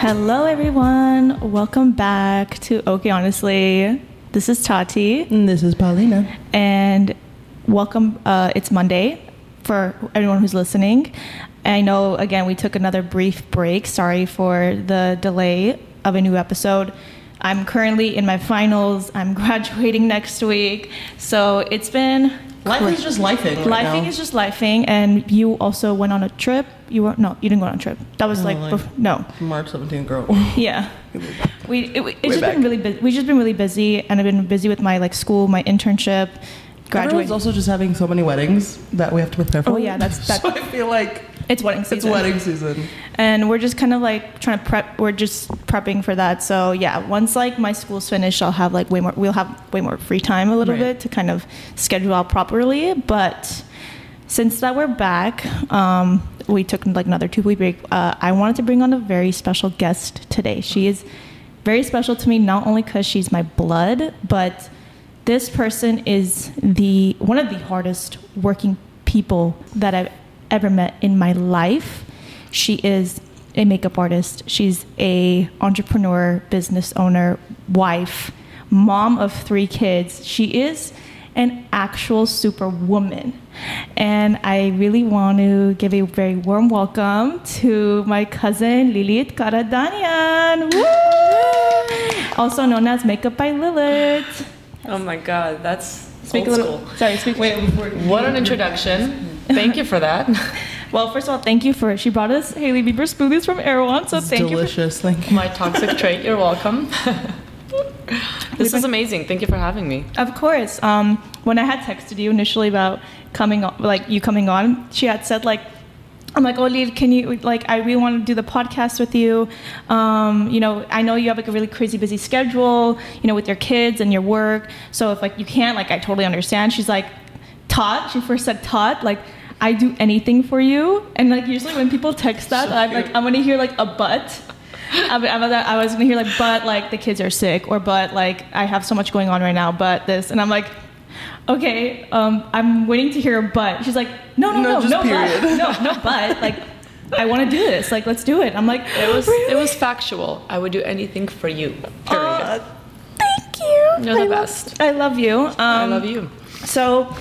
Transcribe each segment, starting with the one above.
Hello, everyone. Welcome back to Okay Honestly. This is Tati, And this is Paulina. and welcome. Uh, it's Monday for everyone who's listening. I know, again, we took another brief break. Sorry for the delay of a new episode. I'm currently in my finals. I'm graduating next week. So it's been. Life cra- is just lifing right lifing now. is just lifing, and you also went on a trip. You were no, you didn't go on a trip. That was No, like, like- bef- no, March 17th, girl. yeah. We it, it's just back. been really busy. We've just been really busy, and I've been busy with my like school, my internship, Everyone's graduating. also just having so many weddings that we have to prepare for. Oh, yeah, that's- that- so I feel like It's wedding season. it's wedding season. and we're just kind of like trying to prep. We're just prepping for that. So yeah, once like my school's finished, I'll have like way more. We'll have way more free time a little Right. bit to kind of schedule out properly. But since that we're back, um, we took like another two week break. Uh, I wanted to bring on a very special guest today. She is very special to me not only because she's my blood, but this person is the one of the hardest working people that I've ever met in my life. She is a makeup artist. She's a entrepreneur, business owner, wife, mom of three kids. She is an actual superwoman. And I really want to give a very warm welcome to my cousin Lilit Caradanian. Woo! Also known as Makeup by Lilit. Oh my god, that's Speak old a little. school. Sorry, speak. Wait, before What an introduction. Thank you for that. Well, first of all, thank you for she brought us Hailey Bieber smoothies from Erewhon, so it's thank you. delicious. Thank you. My toxic trait, you're welcome. this is amazing. Thank you for having me. Of course. Um, when I had texted you initially about coming on, like you coming on, she had said like. I'm like, oh, Lid, can you like? I really want to do the podcast with you. Um, you know, I know you have like a really crazy busy schedule. You know, with your kids and your work. So if like you can't, like, I totally understand. She's like, Tot. She first said Tot. Like, I do anything for you. And like usually when people text that, So I'm like. I'm gonna hear like a but. I'm, I'm, I was gonna hear like, but like the kids are sick, or but like I have so much going on right now, but this, and I'm like, okay, um, I'm waiting to hear a but. She's like, no, no, No, no, just no, period. but, no, no, but like, I want to do this. Like, let's do it. I'm like, It was really? it was factual. I would do anything for you. Period. Uh, thank you. You're the I love- best. I love you. Um, I love you. So,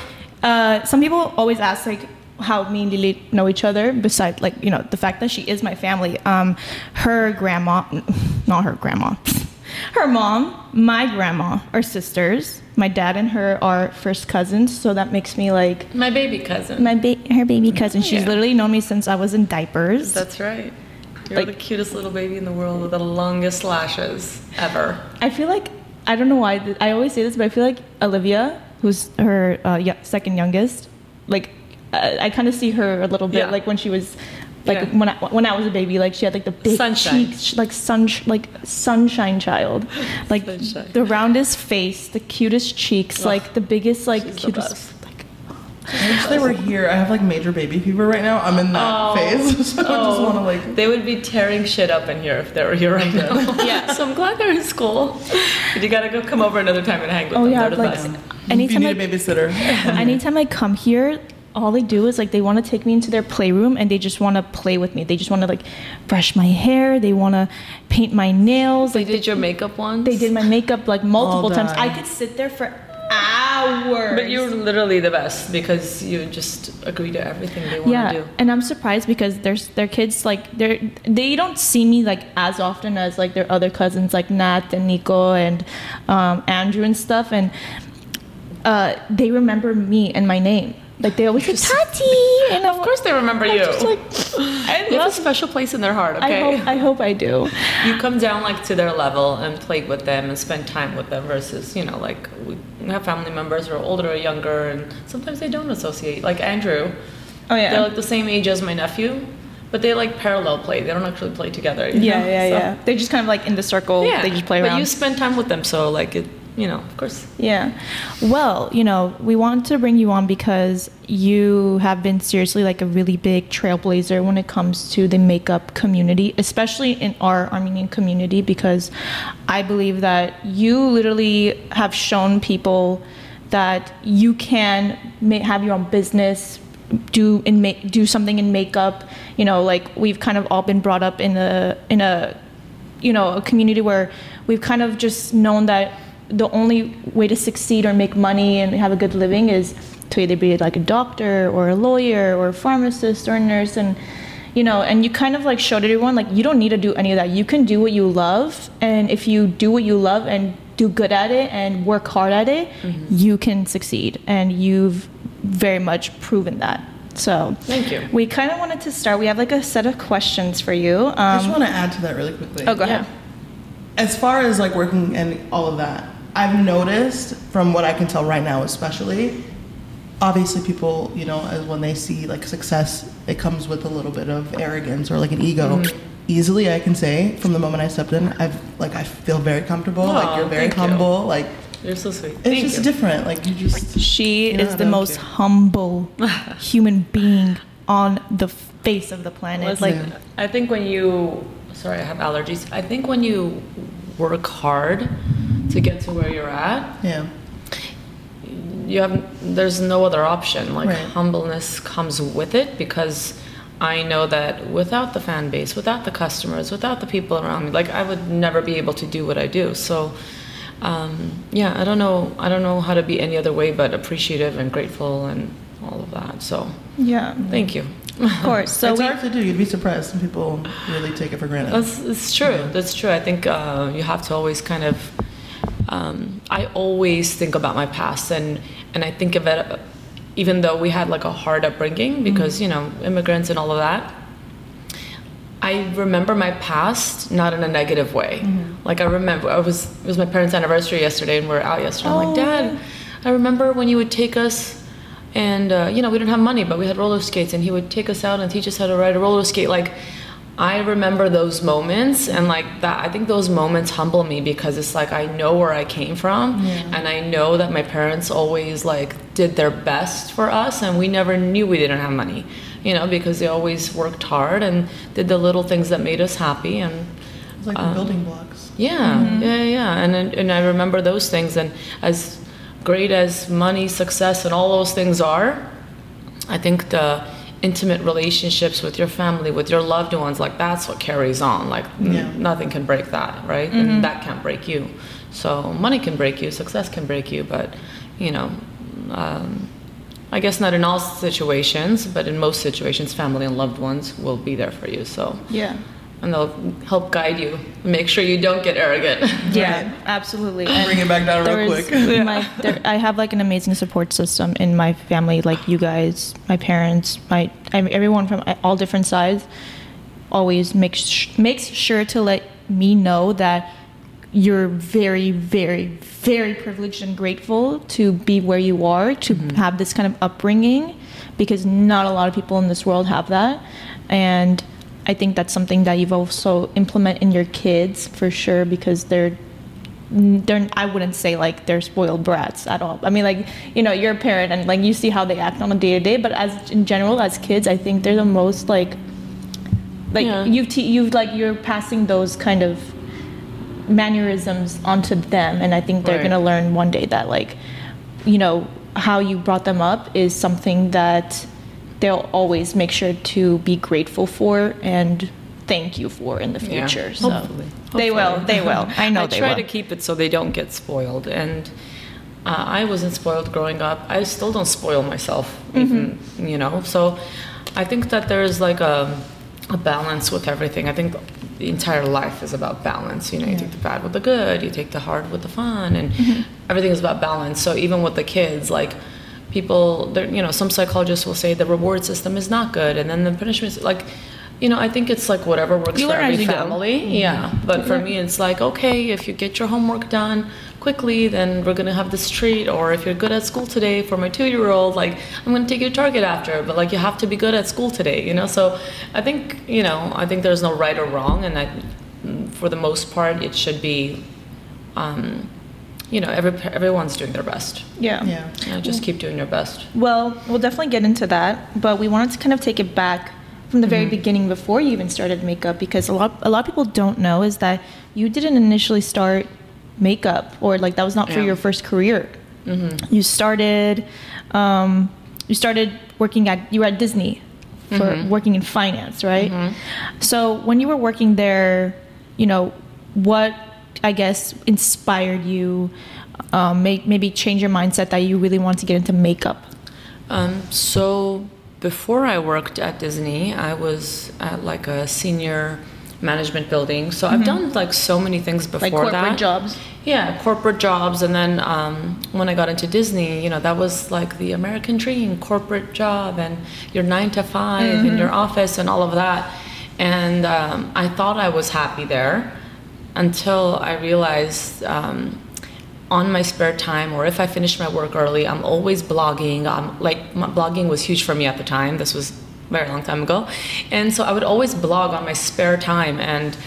uh, some people always ask like how me and Lily know each other. Besides, like you know, the fact that she is my family. Um, her grandma, not her grandma, her mom, my grandma are sisters. My dad and her are first cousins, so that makes me like My baby cousin. my ba- her baby cousin. She's Yeah. literally known me since I was in diapers. That's right. You're Like- the cutest little baby in the world with the longest lashes ever. I feel like I don't know why th- I always say this, but I feel like Olivia, who's her uh, y- second youngest, like I, I kind of see her a little bit Yeah. like when she was like Yeah. when I when I was a baby, like she had like the big Sunshine. cheeks, like sun like sunshine child, like Sunshine. the roundest face, the cutest cheeks, Ugh. like the biggest like She's cutest. best. Like, I wish they were here. I have like major baby fever right now. I'm in that Oh. phase. So I just Oh. want to like. They would be tearing shit up in here if they were here right now. yeah, so I'm glad they're in school. But you gotta go come over another time and hang with oh them. yeah, they're the like best. you need I a babysitter. anytime I come here, all they do is like they want to take me into their playroom and they just want to play with me. They just want to like brush my hair. They want to paint my nails. They Like did your makeup once? they did my makeup like multiple times. I could sit there for hours. But you're literally the best because you just agree to everything they want yeah, to do. and I'm surprised because there's their kids like they're they don't see me like as often as like their other cousins like Nat and Nico and um, Andrew and stuff, and uh, they remember me and my name. Like they always say Tati, and I'm Of course, they remember you. just like I you have a special place in their heart. I Okay, hope I hope I do. you come down like to their level and play with them and spend time with them versus you know like we have family members who are older or younger and sometimes they don't associate. Like Andrew, Oh yeah. they're like the same age as my nephew, but they like parallel play. They don't actually play together. you yeah, know? yeah, So- yeah. They just kind of like in the circle. Yeah, They just play around. but you spend time with them, so like it, you know, of course. Yeah. Well, you know, we want to bring you on because you have been seriously like a really big trailblazer when it comes to the makeup community, especially in our Armenian community, because I believe that you literally have shown people that you can have your own business do in ma- do something in makeup you know like we've kind of all been brought up in a in a you know, a community where we've kind of just known that the only way to succeed or make money and have a good living is to either be like a doctor or a lawyer or a pharmacist or a nurse and you know and you kind of like showed everyone like you don't need to do any of that. You can do what you love and if you do what you love and do good at it and work hard at it you can succeed. And you've very much proven that. So Thank you. we kind of wanted to start. We have like a set of questions for you. Um, I just want to add to that really quickly. oh go ahead. As far as like working and all of that, I've noticed from what I can tell right now, especially, obviously people, you know, as when they see like success, it comes with a little bit of arrogance or like an ego. Mm-hmm. Easily, I can say from the moment I stepped in, I've like I feel very comfortable. Aw, like you're very thank you. humble. Like You're so sweet. it's Thank just you. different. Like you just She Yeah, is the most you. humble human being on the face of the planet. Listen, like, I think when you, sorry, I have allergies. I think when you work hard to get to where you're at, yeah. you have there's no other option. Like Right. humbleness comes with it because I know that without the fan base, without the customers, without the people around me, like I would never be able to do what I do. So. Um, yeah, I don't know. I don't know how to be any other way but appreciative and grateful and all of that. So, yeah, thank you. of course. So it's we, hard to do. You'd be surprised. Some people really take it for granted. That's it's true. That's true. I think uh, you have to always kind of. Um, I always think about my past, and and I think of it, even though we had like a hard upbringing because you know immigrants and all of that. I remember my past not in a negative way. Like I remember, I was it was my parents' anniversary yesterday, and we are out yesterday. I'm Oh. like, Dad, I remember when you would take us, and uh, you know we didn't have money, but we had roller skates, and he would take us out and teach us how to ride a roller skate. Like I remember those moments, and like that, I think those moments humble me because it's like I know where I came from, and I know that my parents always like did their best for us, and we never knew we didn't have money, you know, because they always worked hard and did the little things that made us happy, and It's like the um, building blocks. Mm-hmm. yeah, yeah, yeah. And and- and I remember those things. And as great as money, success, and all those things are, I think the intimate relationships with your family, with your loved ones, like that's what carries on. Like Yeah. nothing can break that, right? And that can't break you. So money can break you, success can break you, but you know. Um, I guess not in all situations, but in most situations, family and loved ones will be there for you. So, yeah, and they'll help guide you. Make sure you don't get arrogant. yeah, absolutely. Bring it back down real There is quick. my, there, I have like an amazing support system in my family, like you guys, my parents, my I mean, everyone from all different sides. Always makes sh- makes sure to let me know that you're very, very, very privileged and grateful to be where you are, to mm-hmm. have this kind of upbringing, because not a lot of people in this world have that, and I think that's something that you've also implement in your kids for sure, because they're they're I wouldn't say like they're spoiled brats at all. I mean like you know you're a parent and like you see how they act on a day to day, but as in general as kids, I think they're the most like like Yeah. you've te- you've like you're passing those kind of mannerisms onto them, and I think they're Right. gonna learn one day that like you know how you brought them up is something that they'll always make sure to be grateful for and thank you for in the Yeah, future. so hopefully. they will, they will. I know I they try will. to keep it so they don't get spoiled. And uh, I wasn't spoiled growing up. I still don't spoil myself, even, Mm-hmm. you know. So I think that there's like a, a balance with everything. I think the entire life is about balance. You know, you take the bad with the good, you take the hard with the fun, and Mm-hmm. everything is about balance. So even with the kids, like people, you know, some psychologists will say the reward system is not good, and then the punishment, is like. You know, I think it's like whatever works You for every family. Yeah, but for me, it's like okay, if you get your homework done quickly, then we're gonna have this treat. Or if you're good at school today, for my two-year-old, like I'm gonna take you to Target after. But like you have to be good at school today, you know. So I think you know, I think there's no right or wrong, and that mm, for the most part, it should be, um, you know, every everyone's doing their best. yeah. Yeah. You know, just keep doing your best. Well, we'll definitely get into that, but we wanted to kind of take it back from the very mm-hmm. beginning before you even started makeup because a lot a lot of people don't know is that you didn't initially start makeup or like that was not for Yeah. your first career. Mm-hmm. You started um, you started working at you were at Disney for mm-hmm. working in finance, right? So when you were working there, you know, what I guess inspired you, um, make, maybe change your mindset that you really want to get into makeup? Um, so before I worked at Disney, I was at like a senior management building. So I've done like so many things before Like corporate that. jobs? Yeah, corporate jobs, and then um, when I got into Disney, you know, that was like the American dream, corporate job, and your nine to 5 in your office, and all of that. And um, I thought I was happy there until I realized. Um, on my spare time or if I finish my work early, I'm always blogging. Um, like my blogging was huge for me at the time. This was a very long time ago, and so I would always blog on my spare time and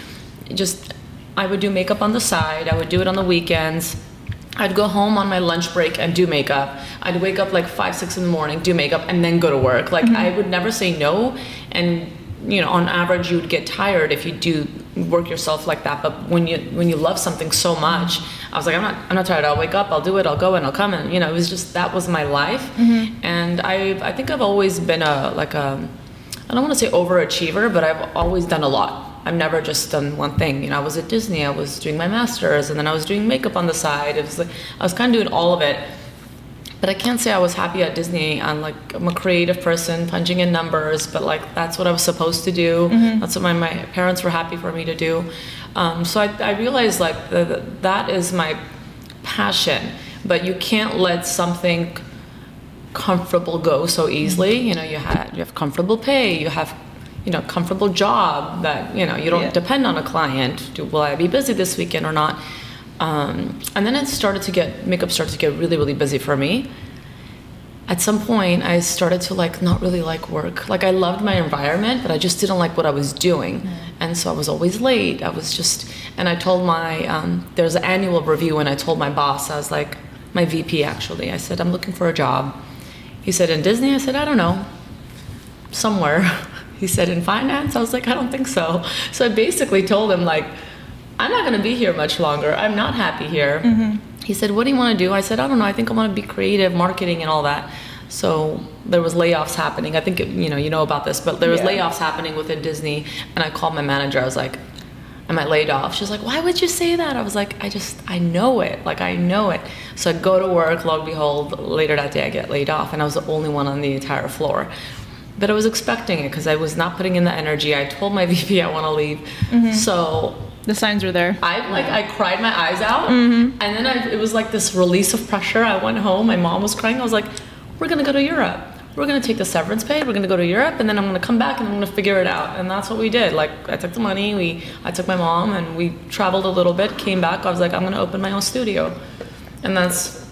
just I would do makeup on the side. I would do it on the weekends. I'd go home on my lunch break and do makeup. I'd wake up like five, six in the morning, do makeup, and then go to work. Like I would never say no. And you know, on average, you would get tired if you do work yourself like that. But when you when you love something so much, I was like, I'm not I'm not tired. I'll wake up, I'll do it, I'll go and I'll come. And you know, it was just that was my life. Mm-hmm. And I I think I've always been a like a I don't want to say overachiever, but I've always done a lot. I've never just done one thing. You know, I was at Disney, I was doing my masters, and then I was doing makeup on the side. It was like I was kind of doing all of it. But I can't say I was happy at Disney. I'm like I'm a creative person, punching in numbers, but like that's what I was supposed to do. That's what my, my parents were happy for me to do. Um, so I, I realized like the, the, that is my passion. But you can't let something comfortable go so easily. You know, you have you have comfortable pay, you have you know comfortable job that you know you don't Yeah. depend on a client. Do, will I be busy this weekend or not? Um, and then it started to get makeup started to get really really busy for me. At some point, I started to like not really like work. Like I loved my environment, but I just didn't like what I was doing, and so I was always late. I was just, and I told my um, there's an annual review, and I told my boss, I was like, my VP actually, I said I'm looking for a job. He said in Disney. I said I don't know, somewhere. He said in finance. I was like I don't think so. So I basically told him like I'm not going to be here much longer. I'm not happy here. Mm-hmm. He said, "What do you want to do?" I said, "I don't know. I think I want to be creative, marketing, and all that." So there was layoffs happening. I think you know you know about this, but there was Yeah. layoffs happening within Disney, and I called my manager. I was like, "Am I laid off?" She's like, "Why would you say that?" I was like, "I just I know it. Like I know it." So I go to work. Lo and behold, later that day I get laid off, and I was the only one on the entire floor. But I was expecting it because I was not putting in the energy. I told my VP I want to leave. Mm-hmm. So The signs were there. I like I cried my eyes out, mm-hmm. and then I, it was like this release of pressure. I went home. My mom was crying. I was like, "We're gonna go to Europe. We're gonna take the severance pay. We're gonna go to Europe, and then I'm gonna come back and I'm gonna figure it out." And that's what we did. Like I took the money. We I took my mom and we traveled a little bit. Came back. I was like, "I'm gonna open my own studio," and that's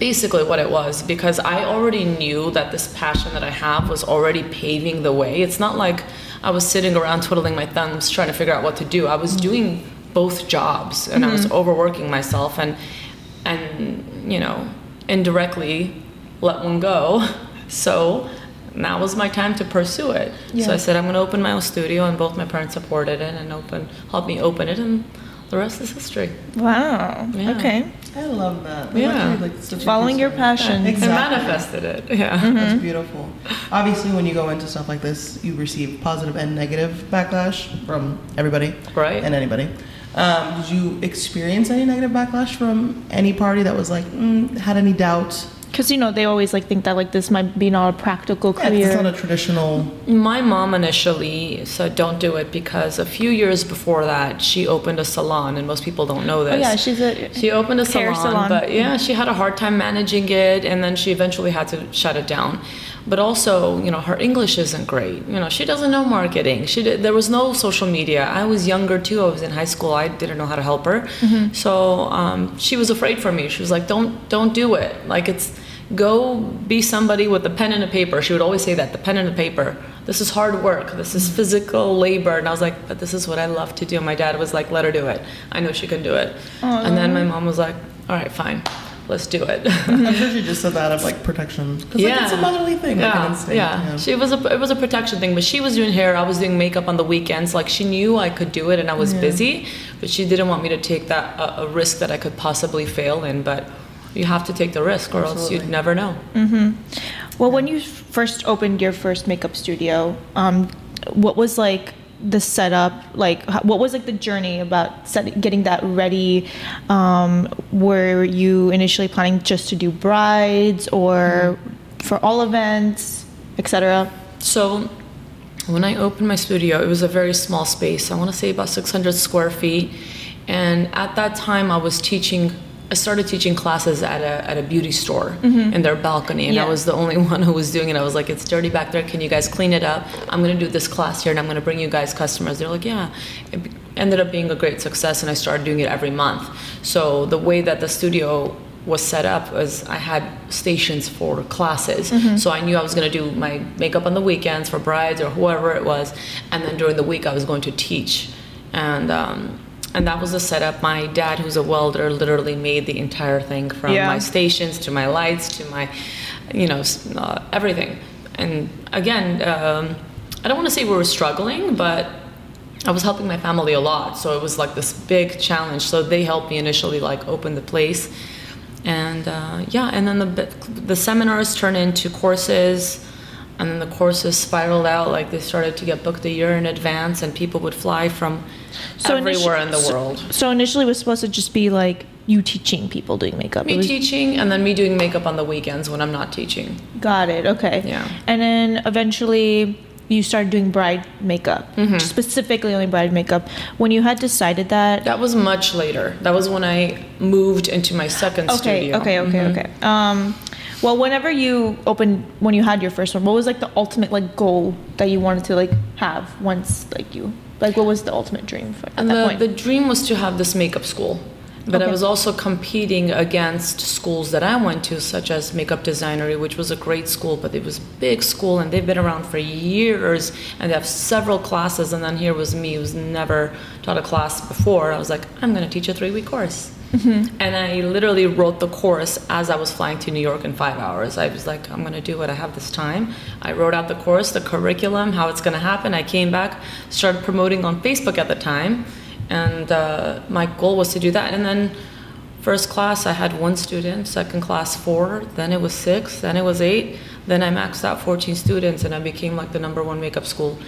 basically what it was because I already knew that this passion that I have was already paving the way. It's not like I was sitting around twiddling my thumbs trying to figure out what to do. I was doing both jobs and I was mm-hmm. overworking myself and and you know, indirectly let one go. So now was my time to pursue it. So I said I'm going to open my own studio and both my parents supported it and open helped me open it and the rest is history. Wow. Yeah. Okay. I love that. Yeah. That's like, Following your passion. Yeah, I exactly. manifested it. Yeah. That's beautiful. Obviously, when you go into stuff like this, you receive positive and negative backlash from everybody Right. and anybody. Um, did you experience any negative backlash from any party that was like mm, had any doubt? Because you know they always like think that like this might be not a practical Yeah, 'cause career. it's not a traditional. My mom initially said don't do it because a few years before that she opened a salon and most people don't know oh, this. oh yeah, she's a She opened a hair salon, salon. but yeah, she had a hard time managing it, and then she eventually had to shut it down. But also, you know, her English isn't great. You know, she doesn't know marketing. She did, there was no social media. I was younger too. I was in high school. I didn't know how to help her, Mm-hmm. so um, she was afraid for me. She was like, "Don't, don't do it. Like it's." Go be somebody with a pen and a paper. She would always say that the pen and the paper. This is hard work. This is physical labor. And I was like, but this is what I love to do. My dad was like, let her do it. I know she can do it. And then my mom was like, all right, fine, let's do it. I'm sure she just said that of like protection because like, it's a motherly thing. like an Yeah, instinct, yeah. She was a it was a protection thing, but she was doing hair. I was doing makeup on the weekends. Like she knew I could do it, and I was busy, but she didn't want me to take that a, a risk that I could possibly fail in. But you have to take the risk, or else you'd never know. Mm-hmm. Well, when you first opened your first makeup studio, um, what was like the setup? Like, what was like the journey about set, getting that ready? Um, were you initially planning just to do brides or for all events, etc.? So when I opened my studio, it was a very small space. I want to say about 600 square feet. And at that time, I was teaching. I started teaching classes at a, at a beauty store in their balcony, and Yeah. I was the only one who was doing it. I was like, "It's dirty back there. Can you guys clean it up? I'm going to do this class here, and I'm going to bring you guys customers." They're like, "Yeah." It ended up being a great success, and I started doing it every month. So the way that the studio was set up was I had stations for classes. So I knew I was going to do my makeup on the weekends for brides or whoever it was, and then during the week I was going to teach, and um, and that was the setup. My dad, who's a welder, literally made the entire thing from Yeah. my stations to my lights to my, you know, uh, everything. And again, um, I don't want to say we were struggling, but I was helping my family a lot, so it was like this big challenge. So they helped me initially, like open the place, and uh, yeah, and then the the seminars turned into courses, and then the courses spiraled out. Like they started to get booked a year in advance, and people would fly from everywhere initi- in the so- world. So initially, it was supposed to just be like you teaching people doing makeup. Me was- teaching, and then me doing makeup on the weekends when I'm not teaching. Got it. Okay. Yeah. And then eventually you started doing bride makeup, Mm-hmm. specifically only bride makeup. When you had decided that. That was much later. That was when I moved into my second Okay. studio. Okay. Okay. Mhm. Okay. Um, well, whenever you opened, when you had your first one, what was like the ultimate like goal that you wanted to like have once like you like what was the ultimate dream for, at And the, point? the dream was to have this makeup school. But I was also competing against schools that I went to, such as Makeup Designery, which was a great school, but it was a big school and they've been around for years and they have several classes. And then here was me who's never taught a class before. I was like, I'm going to teach a three week course. And I literally wrote the course as I was flying to New York in five hours. I was like, I'm going to do it. I have this time. I wrote out the course, the curriculum, how it's going to happen. I came back, started promoting on Facebook at the time. And uh, my goal was to do that. And then first class, I had one student, second class, four, then it was six, then it was eight. Then I maxed out 14 students and I became like the number one makeup school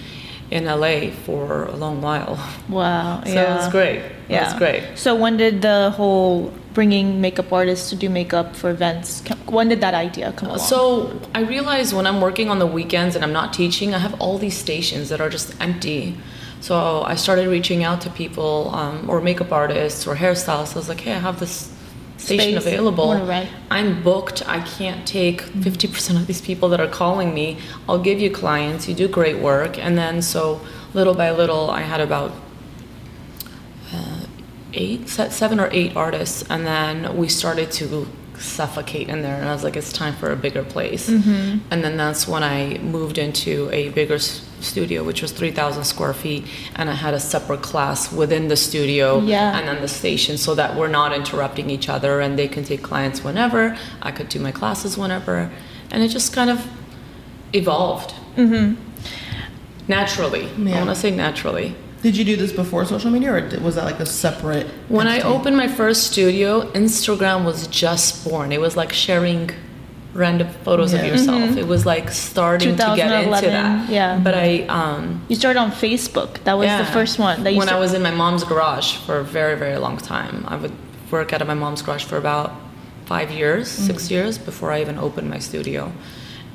in LA for a long while. wow. So yeah. it was great. It Yeah. was great. So when did the whole bringing makeup artists to do makeup for events? When did that idea come along? So I realized when I'm working on the weekends and I'm not teaching, I have all these stations that are just empty. So I started reaching out to people um, or makeup artists or hairstylists. I was like, hey, I have this station Space, available. I'm booked. I can't take 50% of these people that are calling me. I'll give you clients. You do great work. And then so little by little, I had about eight, seven or eight artists, and then we started to suffocate in there. And I was like, it's time for a bigger place. Mm-hmm. And then that's when I moved into a bigger studio, which was 3,000 square feet, and I had a separate class within the studio Yeah. and then the station, so that we're not interrupting each other, and they can take clients whenever. I could do my classes whenever, and it just kind of evolved. Naturally, I want to say naturally. Did you do this before social media, or was that like a separate? When I opened my first studio, Instagram was just born. It was like sharing random photos of Yeah. yourself. It was like starting to get into that. yeah. But I, um, you started on Facebook. That was yeah. the first one. That you when I was in my mom's garage for a very, very long time. I would work out of my mom's garage for about five years, Mm. six years before I even opened my studio.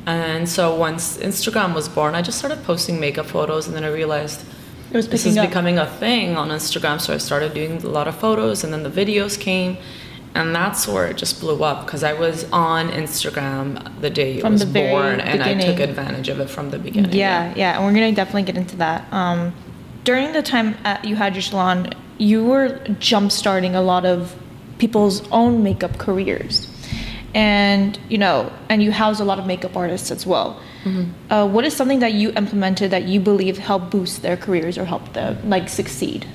And so once Instagram was born, I just started posting makeup photos, and then I realized It was this is up. becoming a thing on Instagram. So I started doing a lot of photos, and then the videos came, and that's where it just blew up because I was on Instagram the day From was born, and I took advantage of it from the beginning. Yeah, yeah, and we're gonna definitely get into that. Um, during the time at, you had your salon, you were jump starting a lot of people's own makeup careers, and you know, and you house a lot of makeup artists as well. Uh, what is something that you implemented that you believe helped boost their careers or help them like succeed?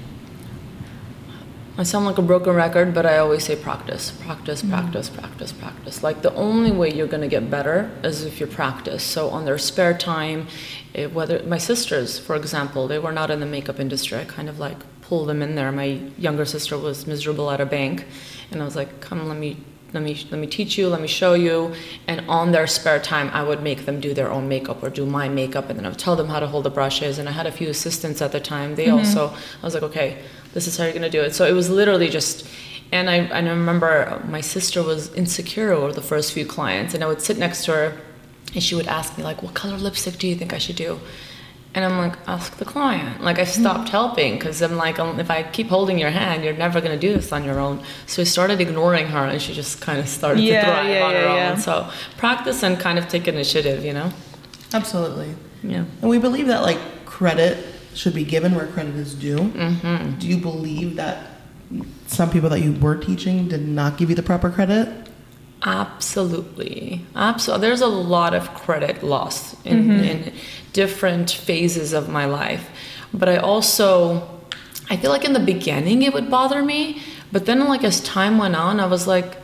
I sound like a broken record, but I always say practice, practice, Mm-hmm. practice, practice, practice. Like the only way you're gonna get better is if you practice. So on their spare time, eh, whether my sisters, for example, they were not in the makeup industry. I kind of like pulled them in there. My younger sister was miserable at a bank, and I was like, "Come, let me let me let me teach you, let me show you. And on their spare time, I would make them do their own makeup or do my makeup, and then I would tell them how to hold the brushes. And I had a few assistants at the time. They mm-hmm. also, I was like, okay, this is how you're gonna do it. So it was literally just. And I, I remember my sister was insecure over the first few clients, and I would sit next to her, and she would ask me like, "What color lipstick do you think I should do?" And I'm like, ask the client. Like I stopped helping because I'm like, um, if I keep holding your hand, you're never gonna do this on your own. So I started ignoring her, and she just kind of started Yeah, to thrive yeah, on her yeah, own. So practice and kind of take initiative, you know. Absolutely. Yeah. And we believe that like credit should be given where credit is due. Mm-hmm. Do you believe that some people that you were teaching did not give you the proper credit? Absolutely. Absolutely. There's a lot of credit lost in, mm-hmm. in different phases of my life. But I also, I feel like in the beginning it would bother me. But then, like, as time went on, I was like,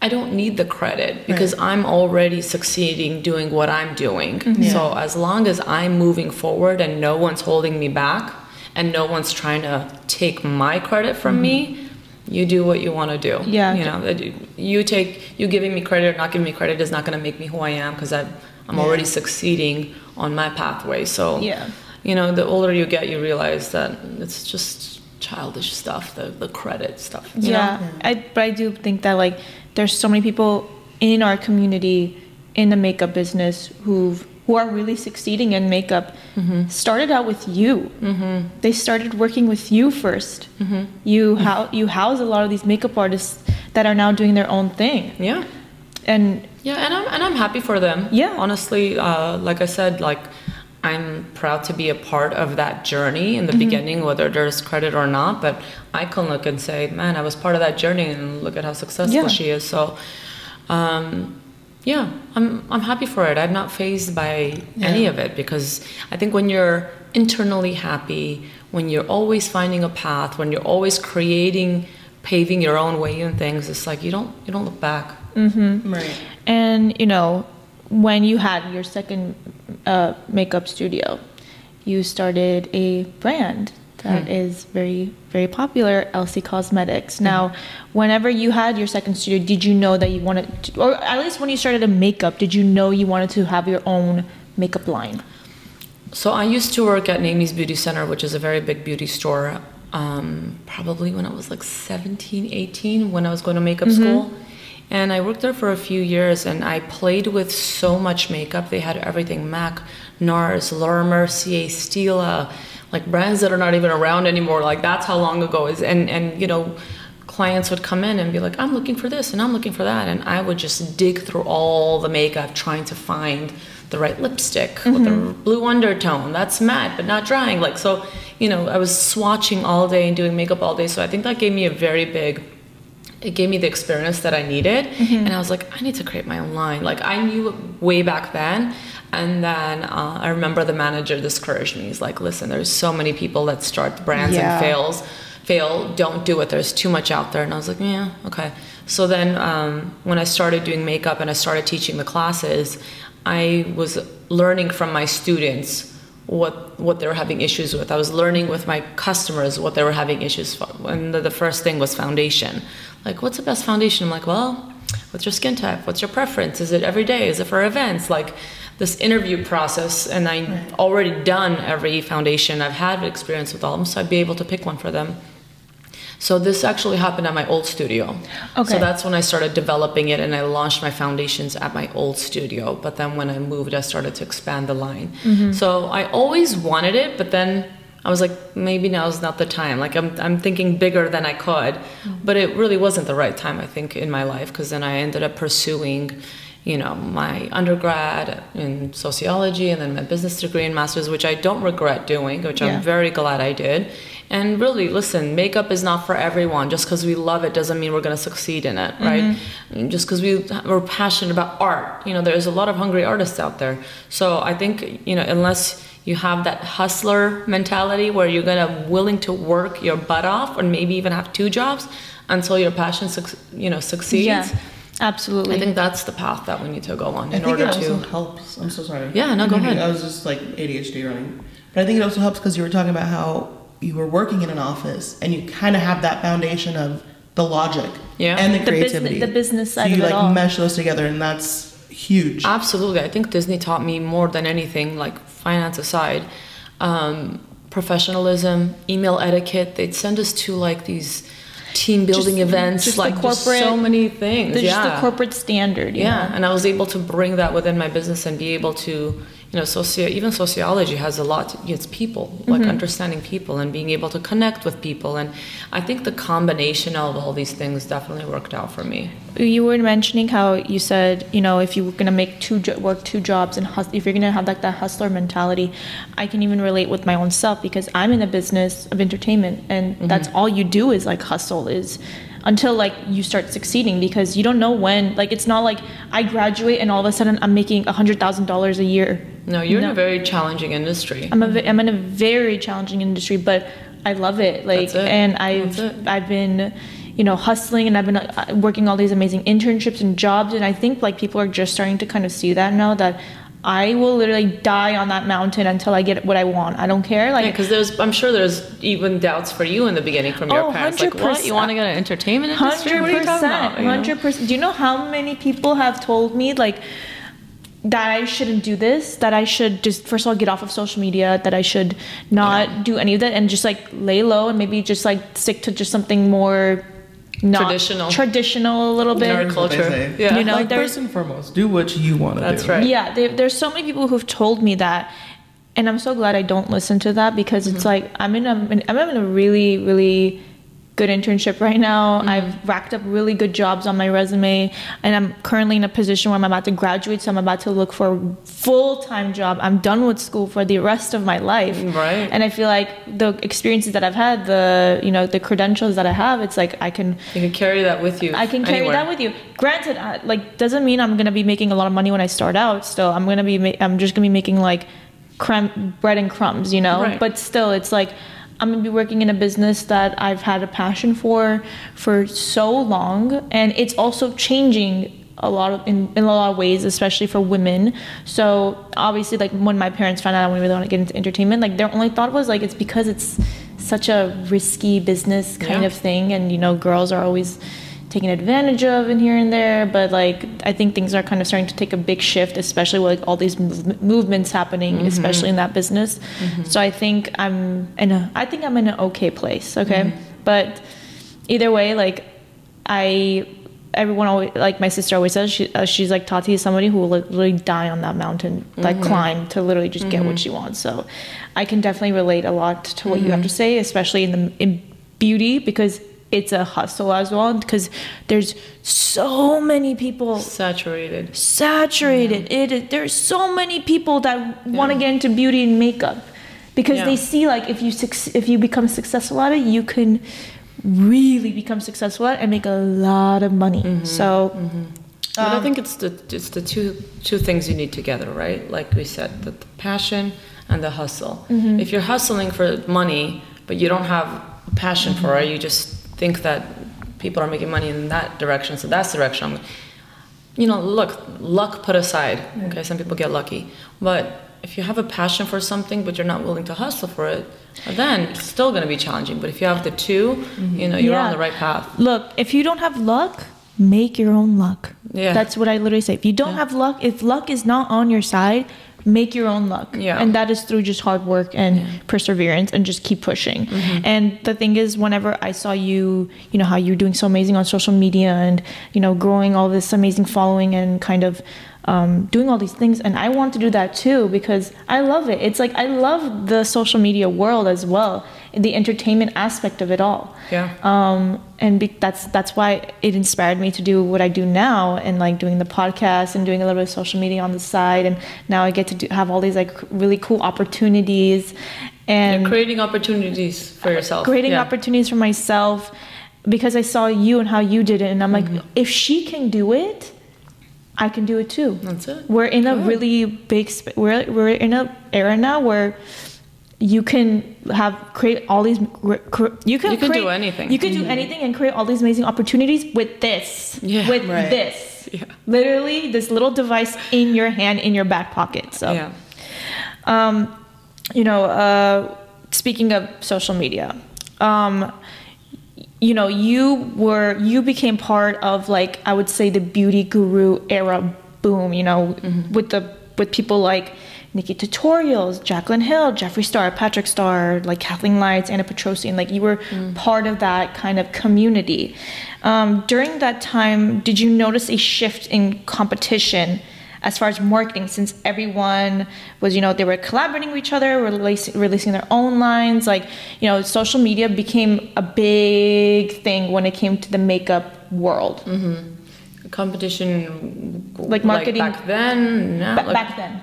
I don't need the credit because I'm already succeeding doing what I'm doing. Mm-hmm. So as long as I'm moving forward and no one's holding me back and no one's trying to take my credit from mm-hmm. me, you do what you want to do. Yeah. You know, you- take you giving me credit or not giving me credit is not going to make me who I am because I'm I'm Yeah. already succeeding on my pathway. So Yeah. you know, the older you get, you realize that it's just childish stuff, the the credit stuff. you know? yeah, I, but I do think that like there's so many people in our community in the makeup business who who are really succeeding in makeup started out with you. Mm-hmm. They started working with you 1st Mm-hmm. You how you house a lot of these makeup artists that are now doing their own thing, Yeah. and Yeah, and I'm and I'm happy for them. Yeah. Honestly, uh, like I said, like I'm proud to be a part of that journey in the Mm-hmm. beginning, whether there's credit or not. But I can look and say, man, I was part of that journey, and look at how successful Yeah. she is. So, um, yeah, I'm I'm happy for it. I'm not phased by any of it because I think when you're internally happy, when you're always finding a path, when you're always creating, paving your own way in things, it's like you don't you don't look back. Mm-hmm. Right. And you know, when you had your second uh, makeup studio, you started a brand that is very very popular, Elsie Cosmetics. Now, whenever you had your second studio, did you know that you wanted, to, or at least when you started a makeup, did you know you wanted to have your own makeup line? So I used to work at Naimie's Beauty Center, which is a very big beauty store, um, probably when I was like 17, 18, when I was going to makeup school. And I worked there for a few years and I played with so much makeup. They had everything MAC, NARS, Laura Mercier, Stila, like brands that are not even around anymore. Like that's how long ago is And, and you know, clients would come in and be like, I'm looking for this and I'm looking for that. And I would just dig through all the makeup trying to find the right lipstick with the mm-hmm. blue undertone. That's matte but not drying. Like, so, you know, I was swatching all day and doing makeup all day. So I think that gave me a very big it gave me the experience that I needed. Mm-hmm. And I was like, I need to create my own line. Like I knew it way back then. And then uh, I remember the manager discouraged me. He's like, listen, there's so many people that start brands Yeah. and fails, fail, don't do it. There's too much out there. And I was like, yeah, okay. So then um, when I started doing makeup and I started teaching the classes, I was learning from my students what what they were having issues with. I was learning with my customers what they were having issues for. And the, the first thing was foundation. Like, what's the best foundation? I'm like, well, what's your skin type? What's your preference? Is it every day? Is it for events? Like this interview process. And I already done every foundation. I've had experience with all of them, so I'd be able to pick one for them. So this actually happened at my old studio. Okay. So that's when I started developing it and I launched my foundations at my old studio. But then when I moved, I started to expand the line. Mm-hmm. So I always wanted it, but then I was like, maybe now's not the time. Like I'm, I'm thinking bigger than I could, mm-hmm. but it really wasn't the right time, I think, in my life because then I ended up pursuing, you know, my undergrad in sociology and then my business degree and master's, which I don't regret doing, which Yeah. I'm very glad I did. And really, listen, makeup is not for everyone. Just because we love it doesn't mean we're going to succeed in it, right? Mm-hmm. And Just because we we're passionate about art, you know, there's a lot of hungry artists out there. So I think, you know, unless you have that hustler mentality where you're gonna willing to work your butt off, or maybe even have two jobs until your passion, you know, succeeds. Yeah, absolutely. I think that's the path that we need to go on I in think order it also to. helps. I'm so sorry. Yeah, no, go Mhm. ahead. I was just like ADHD running, but I think it also helps because you were talking about how you were working in an office and you kind of have that foundation of the logic Yeah. and the The business- creativity. the business So side you of it You like all. mesh those together, and that's huge. Absolutely. I think Disney taught me more than anything, like finance aside, um, professionalism, email etiquette. They'd send us to like these team building Just- events, just like corporate- so many things. Yeah. just the corporate standard. you yeah, know? and I was able to bring that within my business and be able to, you know, socio even sociology has a lot. To, it's people, like Mm-hmm. understanding people and being able to connect with people. And I think the combination of all these things definitely worked out for me. you were mentioning how you said you know if you were gonna make two jo- work two jobs and hus- if you're gonna have like that hustler mentality i can even relate with my own self because i'm in the business of entertainment and that's all you do is like hustle is until like you start succeeding because you don't know when like it's not like i graduate and all of a sudden i'm making a hundred thousand dollars a year No, you're in a very challenging industry. I'm a I'm in a very challenging industry, but I love it. Like, it. and I've. I've been, you know, hustling, and I've been uh, working all these amazing internships and jobs, and I think like people are just starting to kind of see that now that I will literally die on that mountain until I get what I want. I don't care. Like, because there's, I'm sure there's even doubts for you in the beginning from your Oh, parents. Like, what? You want to get an entertainment industry? Hundred What are you talking about? percent, hundred percent. Do you know how many people have told me like that I shouldn't do this? That I should just first of all get off of social media. That I should not do any of that and just like lay low and maybe just like stick to just something more not Traditional. traditional a little bit. Nerd That's culture. Yeah. You know, like there's- first and foremost, do what you want to do. That's right. Yeah, they, there's so many people who've told me that, and I'm so glad I don't listen to that because it's mm-hmm. like I'm in a I'm in a really really good internship right now. I've racked up really good jobs on my resume, and I'm currently in a position where I'm about to graduate, so I'm about to look for a full time job. I'm done with school for the rest of my life, Right. And I feel like the experiences that I've had, the you know the credentials that I have, it's like I can You can carry that with you. I can carry anywhere. that with you. Granted, uh, like doesn't mean I'm gonna be making a lot of money when I start out. Still, I'm gonna be ma- I'm just gonna be making like crumb bread and crumbs, you know. Right. But still, it's like I'm gonna be working in a business that I've had a passion for for so long, and it's also changing a lot of in, in a lot of ways especially for women so obviously like when my parents found out I really want to get into entertainment like their only thought was like it's because it's such a risky business kind Yeah. of thing and you know girls are always taken advantage of and here and there but like i think things are kind of starting to take a big shift especially with like all these mov- movements happening mm-hmm. especially in that business. Mm-hmm. So i think i'm in a i think i'm in an okay place okay? Mm-hmm. But either way like i everyone always like my sister always says she, uh, she's like tati is somebody who will literally die on that mountain like climb to literally just get what she wants. So i can definitely relate a lot to what you have to say especially in the in beauty because it's a hustle as well because there's so many people Saturated. saturated it is, there's so many people that want to get into beauty and makeup because Yeah. they see like if you if you become successful at it you can really become successful at it and make a lot of money Mm-hmm. so But I um, think it's the it's the two two things you need together, right? Like we said, the, the passion and the hustle. Mm-hmm. If you're hustling for money, but you don't have a passion for Mm-hmm. it, you just think that people are making money in that direction, so that's the direction. I'm, you know, look, luck put aside. Okay, some people get lucky, but if you have a passion for something, but you're not willing to hustle for it, then it's still going to be challenging. But if you have the 2 mm-hmm. you know, you're on the right path. look if you don't have luck make your own luck Yeah. that's what i literally say if you don't have luck if luck is not on your side make your own luck. Yeah. and that is through just hard work and perseverance and just keep pushing. Mm-hmm. and the thing is whenever i saw you you know how you're doing so amazing on social media and you know growing all this amazing following and kind of um, doing all these things and i want to do that too because i love it. It's like i love the social media world as well the entertainment aspect of it all Yeah. um, and be, that's that's why it inspired me to do what I do now, and like doing the podcast and doing a little bit of social media on the side, and now I get to do, have all these like really cool opportunities, and You're creating opportunities for yourself. creating Yeah. opportunities for myself because I saw you and how you did it, and I'm like, Mm-hmm. if she can do it, I can do it too. That's it. We're in a Good. really big. Sp- we're we're in a era now where you can have create all these. You can You can do anything. You can do anything and create all these amazing opportunities with this. Yeah. With Right. this. Yeah. Literally, this little device in your hand, in your back pocket. So Yeah. um, you know, uh, speaking of social media, um, you know, you were you became part of like I would say the beauty guru era boom. You know, with the with people like NikkieTutorials, Jaclyn Hill, Jeffree Star, Patrick Star, like Kathleen Lights, Anna Petrosian. Like you were part of that kind of community. Um, during that time, did you notice a shift in competition? as far as marketing since everyone was you know they were collaborating with each other releasing, releasing their own lines like you know social media became a big thing when it came to the makeup world competition Like marketing- back then no, Ba- like- back then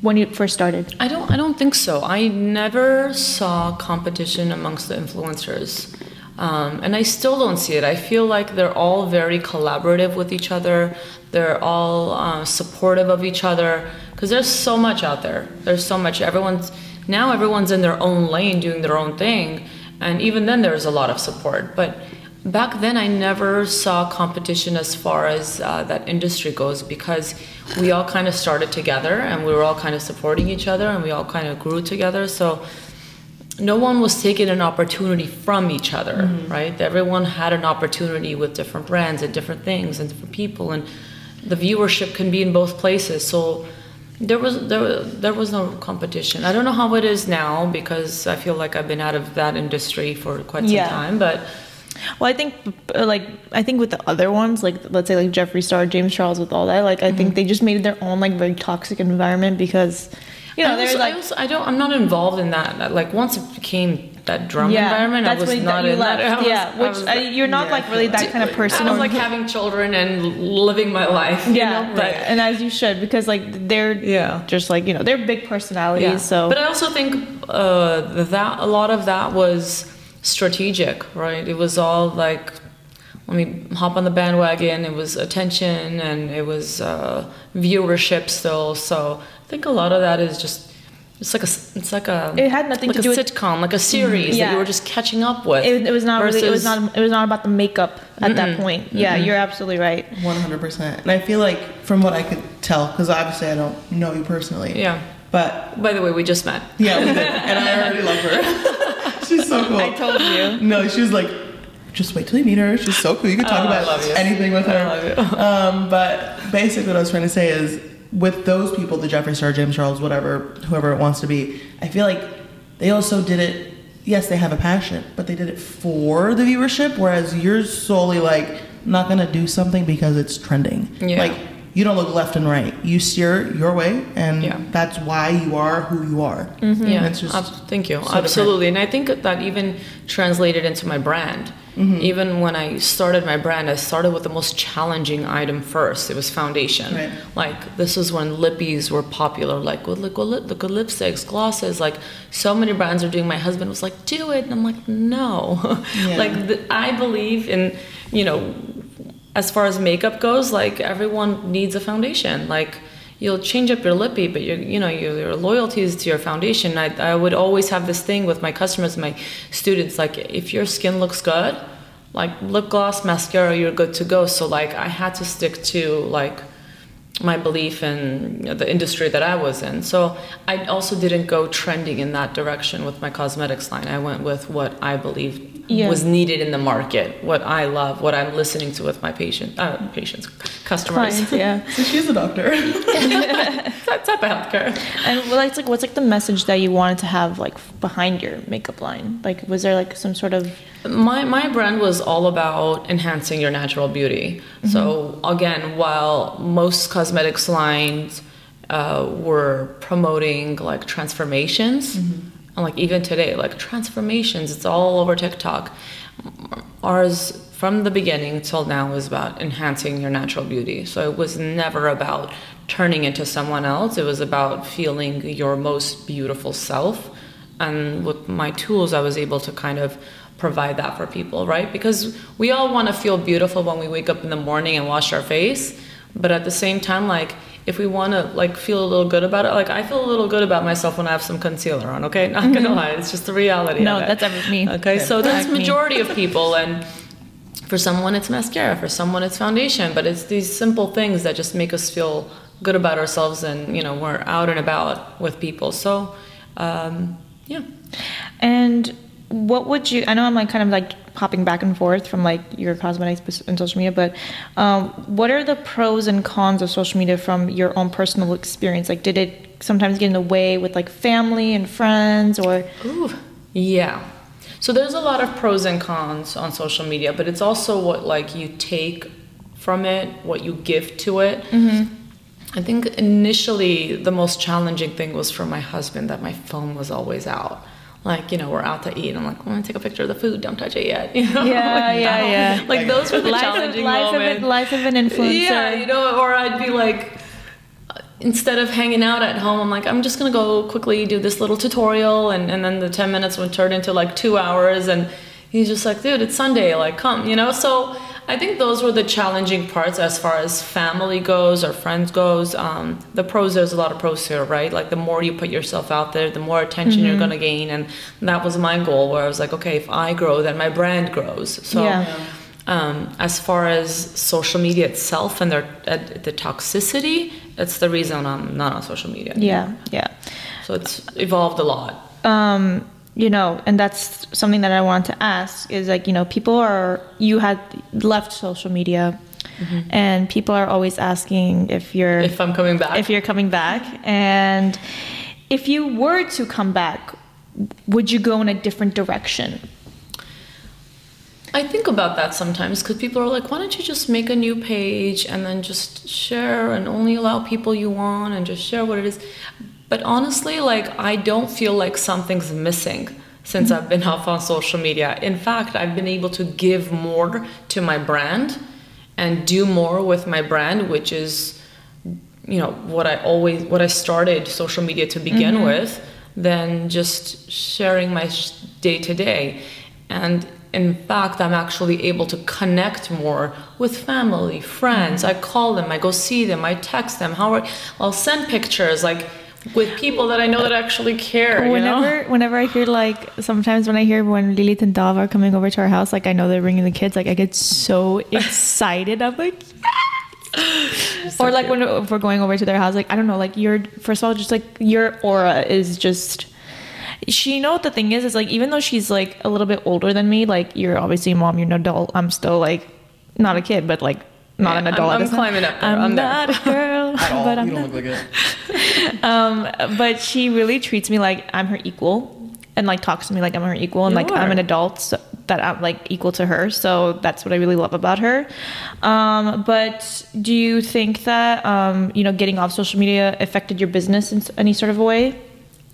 when you first started I don't I don't think so. I never saw competition amongst the influencers. Um, and I still don't see it. I feel like they're all very collaborative with each other. They're all uh, supportive of each other because there's so much out there. There's so much. Everyone's now everyone's in their own lane doing their own thing, and even then there's a lot of support. But back then I never saw competition as far as uh, that industry goes because we all kind of started together and we were all kind of supporting each other and we all kind of grew together. So no one was taking an opportunity from each other, right? Everyone had an opportunity with different brands and different things and different people, and the viewership can be in both places. So there was there there was no competition. I don't know how it is now because I feel like I've been out of that industry for quite some Yeah. time, but. Well i think uh, like i think with the other ones like let's say like jeffree star james charles with all that like i think they just made it their own like very toxic environment because you know I also, like I, also, I don't. I'm not involved in that. Like once it became that drum yeah environment, that's I was when not you in left that. Was- yeah which uh, you're not Yeah, like really that kind of person I was like having children and living my life. you yeah know? but, and as you should because like they're Yeah. just like you know they're big personalities Yeah. so But I also think uh, that a lot of that was strategic, right? It was all like, let me hop on the bandwagon. It was attention and it was uh, viewership still. So I think a lot of that is just. It's like a, s- it's like a, It had nothing like to a do with- sitcom, like a series that Yeah. you were just catching up with. it, it was not really it was not it was not about the makeup at that point yeah you're absolutely right 100%. And I feel like, from what I could tell, because obviously I don't know you personally. Yeah. But By the way, we just met. yeah, we did. and I already love her. She's so cool. i told you No, she was like, just wait till you meet her. She's so cool. You can talk Oh, about anything with her. I love you. um, but basically, what I was trying to say is, with those people, the Jeffree Star, James Charles, whatever, whoever it wants to be, I feel like they also did it. Yes, they have a passion, but they did it for the viewership. Whereas you're solely like not gonna do something because it's trending. Yeah. Like you don't look left and right. You steer your way, and Yeah. that's why you are who you are. Yeah, And it's just ab- thank you. so different. Absolutely. And I think that even translated into my brand. Mm-hmm. Even when I started my brand, I started with the most challenging item first. It was foundation. Right. Like this was when lippies were popular. Like look, look, look, look at lipsticks, glosses. Like so many brands are doing. My husband was like, "Do it," and I'm like, "No." Yeah. like the, I believe in, you know, as far as makeup goes, like everyone needs a foundation. Like you'll change up your lippy, but your you know your, your loyalty is to your foundation. I I would always have this thing with my customers, my students. Like if your skin looks good, like lip gloss, mascara, you're good to go. So like I had to stick to like my belief in the industry that I was in. So I also didn't go trending in that direction with my cosmetics line. I went with what I believed Yeah. was needed in the market, what I love, what I'm listening to with my patient, uh, patients, customers. clients yeah So she's a doctor. that type of healthcare. and well, like, like what's like the message that you wanted to have like behind your makeup line like was there like some sort of My my brand was all about enhancing your natural beauty. So again, while most cosmetics lines uh, were promoting like transformations, and like even today, like transformations, it's all over TikTok. Ours from the beginning till now was about enhancing your natural beauty. So it was never about turning into someone else. It was about feeling your most beautiful self. And with my tools, I was able to kind of provide that for people, right? Because we all want to feel beautiful when we wake up in the morning and wash our face. But at the same time, like, if we want to like feel a little good about it, like I feel a little good about myself when I have some concealer on. Okay, not gonna lie, it's just the reality. No, of it. that's ever me. Okay, so that's majority of people, and for someone it's mascara, for someone it's foundation, but it's these simple things that just make us feel good about ourselves, and you know we're out and about with people. So, um, yeah, And what would you? I know I'm like kind of like hopping back and forth from like your cosmetics and social media, but um, what are the pros and cons of social media from your own personal experience? Like, did it sometimes get in the way with like family and friends, or Ooh, yeah. So there's a lot of pros and cons on social media, but it's also what like you take from it, what you give to it. I think initially the most challenging thing was for my husband that my phone was always out. Like, you know, we're out to eat. and I'm like, I want to take a picture of the food. Don't touch it yet. You know? Yeah, like yeah, yeah. Like those were the life, of, challenging life, of, moments. life of an influencer? Yeah, you know, or I'd be like, uh, instead of hanging out at home, I'm like, I'm just gonna go quickly do this little tutorial, and, and then the 10 minutes would turn into like two hours, and he's just like, dude, it's Sunday, like, come, you know? So I think those were the challenging parts as far as family goes or friends goes. Um, the pros, there's a lot of pros here, right? Like, the more you put yourself out there, the more attention you're gonna gain, and that was my goal, where I was like, okay, if I grow, then my brand grows. So. Yeah. Um, as far as social media itself and their uh, the toxicity, it's the reason I'm not on social media. yeah, yeah. So it's evolved a lot. um, you know, and that's something that I want to ask is like, you know, people are, you had left social media mm-hmm. and people are always asking if you're, If I'm coming back, if you're coming back. And if you were to come back, would you go in a different direction? I think about that sometimes because people are like, why don't you just make a new page and then just share and only allow people you want and just share what it is. But honestly, like, I don't feel like something's missing since I've been off on social media. In fact, I've been able to give more to my brand and do more with my brand, which is, you know, what I always, what I started social media to begin mm-hmm. with, than just sharing my day to day. And in fact, I'm actually able to connect more with family, friends. I call them, I go see them, I text them. How are, I'll send pictures like with people that I know that actually care. you know? Whenever, whenever I hear like, sometimes when I hear when Lilit and Dava are coming over to our house, like I know they're bringing the kids, like I get so excited. I'm like, or like when if we're going over to their house, like I don't know, like your first of all, just like your aura is just. She you know what the thing is is like even though she's like a little bit older than me, like you're obviously a mom, you're an adult. I'm still like not a kid, but like not Yeah, an adult. I'm- I'm climbing up there. I'm, I'm there. not a girl, At all. but I'm you don't not look like it. um, but she really treats me like I'm her equal and like talks to me like I'm her equal and You like I'm an adult so that I'm like equal to her. So that's what I really love about her. Um, but do you think that um, you know getting off social media affected your business in any sort of a way?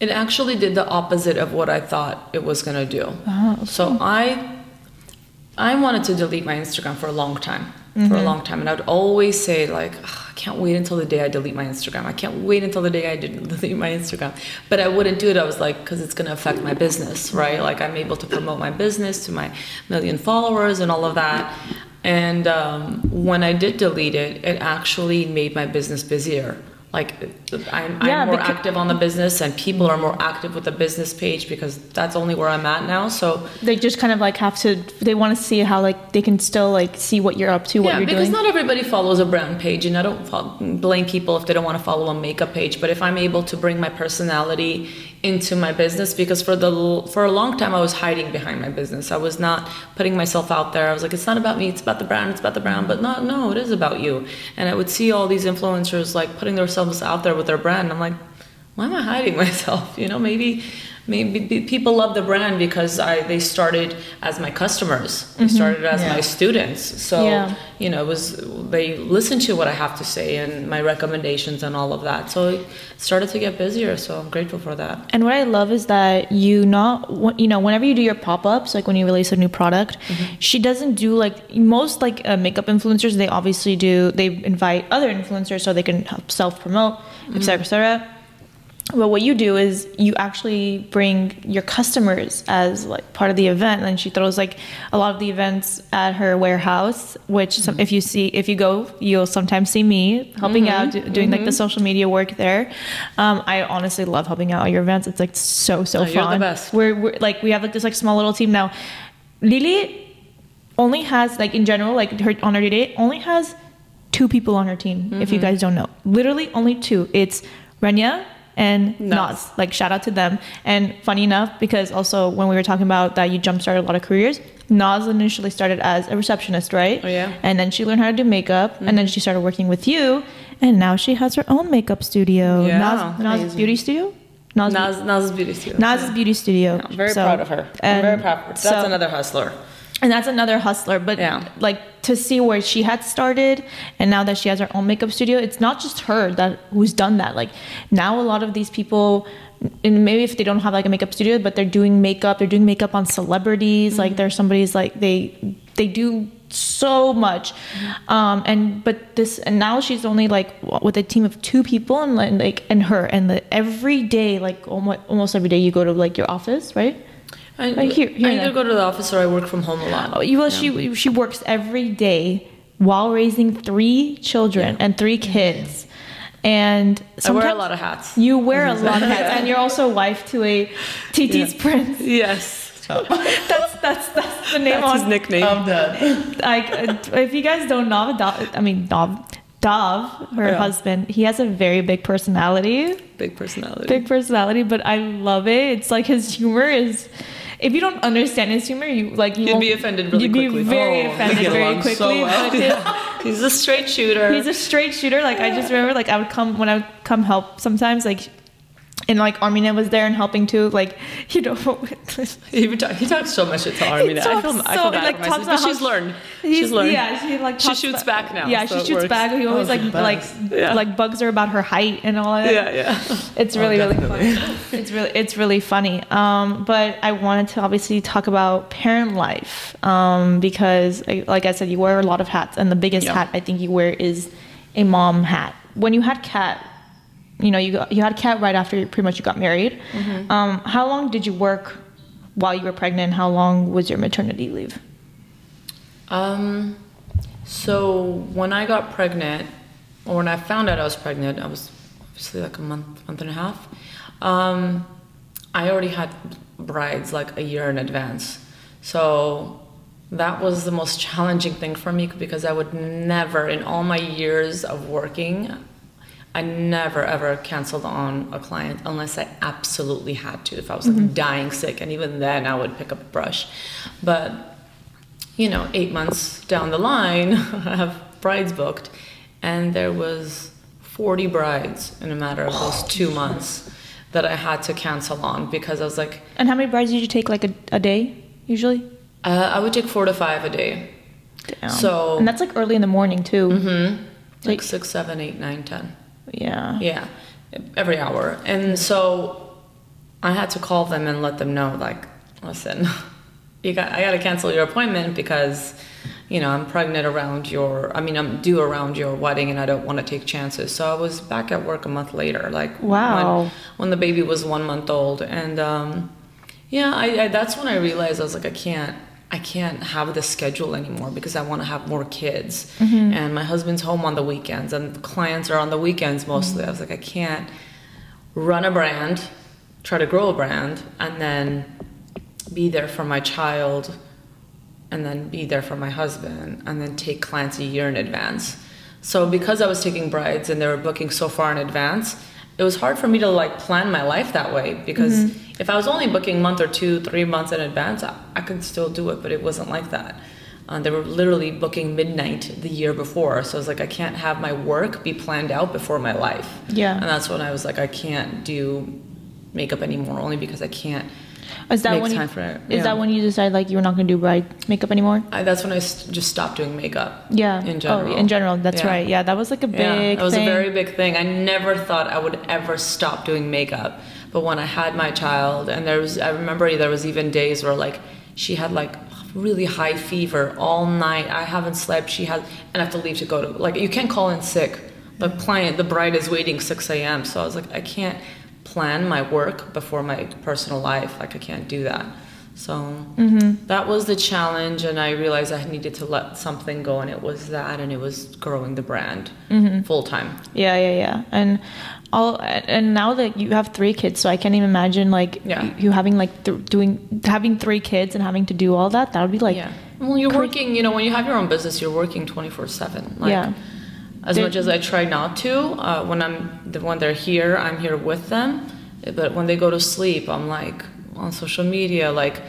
It actually did the opposite of what I thought it was gonna do. So I, I wanted to delete my Instagram for a long time, for a long time, and I'd always say like, "Ugh, I can't wait until the day I delete my Instagram. I can't wait until the day I didn't delete my Instagram. But I wouldn't do it. I was like, because it's gonna affect my business, right? Like I'm able to promote my business to my million followers and all of that. And um, when I did delete it, it actually made my business busier. Like I'm, Yeah, I'm more becau- active on the business, and people are more active with the business page because that's only where I'm at now. So They just kind of like have to. They want to see how like they can still like see what you're up to, what yeah, you're doing. because doing. not everybody follows a brand page, and I don't blame people if they don't want to follow a makeup page. But if I'm able to bring my personality into my business, because for the for a long time I was hiding behind my business, I was not putting myself out there. I was like, it's not about me, it's about the brand, it's about the brand. But no, no, it is about you. And I would see all these influencers like putting themselves out there with their brand. I'm like, why am I hiding myself? You know, maybe maybe be- people love the brand because I they started as my customers. They started as Yeah. my students. So Yeah. you know, it was they listened to what I have to say and my recommendations and all of that. So it started to get busier. So I'm grateful for that. And what I love is that you not, you know, whenever you do your pop ups, like when you release a new product, she doesn't do like most like uh, makeup influencers. They obviously do. They invite other influencers so they can help self promote, etc. cetera, et cetera. But what you do is you actually bring your customers as like part of the event, and she throws like a lot of the events at her warehouse. Which some, mm-hmm. if you see, if you go, you'll sometimes see me helping out, do, doing like the mm-hmm. social media work there. Um, I honestly love helping out at your events. It's like so so Oh, fun. you're the best. We're, we're like we have like this like small little team now. Lily only has like in general like her on her day only has two people on her team. If you guys don't know, literally only two. It's Renya and Nas. Nas. Like shout out to them. And funny enough, because also when we were talking about that you jump started a lot of careers, Nas initially started as a receptionist, right? Oh, yeah? Mm-hmm. And then she learned how to do makeup, and then she started working with you, and now she has her own makeup studio. Yeah. Nas, Nas Beauty Studio. Nas, Nas, Nas's beauty studio. Naz's Beauty Studio. I'm very So- proud of her. I'm very proud. of her. That's so- another hustler. And that's another hustler but Yeah. like to see where she had started and now that she has her own makeup studio it's not just her that who's done that. Like now a lot of these people and maybe if they don't have like a makeup studio but they're doing makeup they're doing makeup on celebrities like there's somebody's like they they do so much. Um and but this and now she's only like with a team of two people and like- like and her and the every day like almost almost every day you go to like your office right I, Like, here- here I either go to the office or I work from home a lot. Oh, you well, she she works every day while raising three children and three kids, and I wear a lot of hats. You wear a lot of hats, and you're also wife to a TT's prince. Yes. That's that's that's the name That's his nickname. I'm dead. Like, uh, if you guys don't know, Dav, I mean Dav, Dav, her Yeah. husband, he has a very big personality Big personality. big personality, but I love it. It's like his humor is. If you don't understand his humor, you like you You'd be won't- offended really you'd quickly. be very Oh, offended get very along so quickly. well. but He's a straight shooter. he's a straight shooter. Like I just remember, like I would come when I would come help sometimes, like. And like Armina was there and helping too, like you know. he, talk, he talks so much to Army. He I feel, I so- feel bad like, for myself, but she's learned. She's learned. Yeah, she like She shoots about- back now, Yeah, so she shoots works. back. He always Oh, like like. Yeah. like bugs her about her height and all that. Yeah, yeah. It's Oh, really really funny. It's really it's really funny. Um, but I wanted to obviously talk about parent life um, because, like I said, you wear a lot of hats, and the biggest Yeah. hat I think you wear is a mom hat. When you had Kat, you know you got, you had Kat right after you, pretty much you got married. Mm-hmm. Um, how long did you work while you were pregnant? How long was your maternity leave? Um, so when I got pregnant, or when I found out I was pregnant, I was obviously like a month, month and a half. Um, I already had brides like a year in advance, so that was the most challenging thing for me because I would never, in all my years of working, I never ever canceled on a client unless I absolutely had to. If I was like dying sick, and even then I would pick up a brush. But you know, eight months down the line, I have brides booked, and there was 40 brides in a matter of those two months that I had to cancel on because I was like, And how many brides did you take like a, a day usually? uh, I would take four to five a day. Damn. So- and that's like early in the morning too. Mm-hmm. Like Like- six, seven, eight, nine, ten. Yeah. Yeah, every hour. And so I had to call them and let them know, like, listen, you got, I got to cancel your appointment because, you know, I'm pregnant around your, I mean, I'm due around your wedding and I don't want to take chances. So I was back at work a month later, like, Wow. when, when the baby was one month old. And, um, yeah, I, I, that's when I realized I was like, I can't, I can't have this schedule anymore because I want to have more kids. Mm-hmm. And my husband's home on the weekends and clients are on the weekends mostly. I was like, I can't run a brand, try to grow a brand, and then be there for my child and then be there for my husband and then take clients a year in advance. So because I was taking brides and they were booking so far in advance, it was hard for me to like plan my life that way because mm-hmm. If I was only booking month or two, three months in advance, I, I could still do it, but it wasn't like that. Uh, they were literally booking midnight the year before, so I was like, I can't have my work be planned out before my life. Yeah. and that's when I was like, I can't do makeup anymore, only because I can't. Is that make when you, for it. is Yeah. that when you decided like you were not going to do bride makeup anymore? I, that's when I s- just stopped doing makeup. Yeah. In general. Oh, in general, that's Yeah. right. Yeah, that was like a big Yeah, that was thing. a very big thing. I never thought I would ever stop doing makeup. But when I had my child, and there was, I remember there was even days where like she had like really high fever all night. I haven't slept. She had, and I have to leave to go to like you can't call in sick. The client, the bride is waiting 6 a.m. So I was like, I can't plan my work before my personal life. Like I can't do that. So Mm-hmm. that was the challenge, and I realized I needed to let something go, and it was that, and it was growing the brand Mm-hmm. full time. Yeah, yeah, yeah. And all and now that you have three kids, so I can't even imagine like Yeah. you, having like th- doing having three kids and having to do all that. That would be like yeah. Well, you're working. You know, when you have your own business, you're working 24 seven. Like, Yeah. As They're- much as I try not to, uh, when I'm the when they're here, I'm here with them. But when they go to sleep, I'm like on social media, like.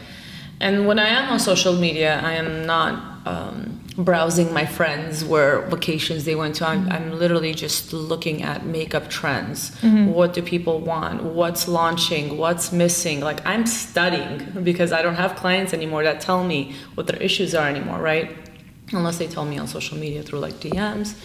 And when I am on social media, I am not um, browsing my friends where vacations they went to. I'm, mm-hmm. I'm literally just looking at makeup trends. Mm-hmm. What do people want? What's launching? What's missing? Like I'm studying because I don't have clients anymore that tell me what their issues are anymore, right? Unless they tell me on social media through like DMs.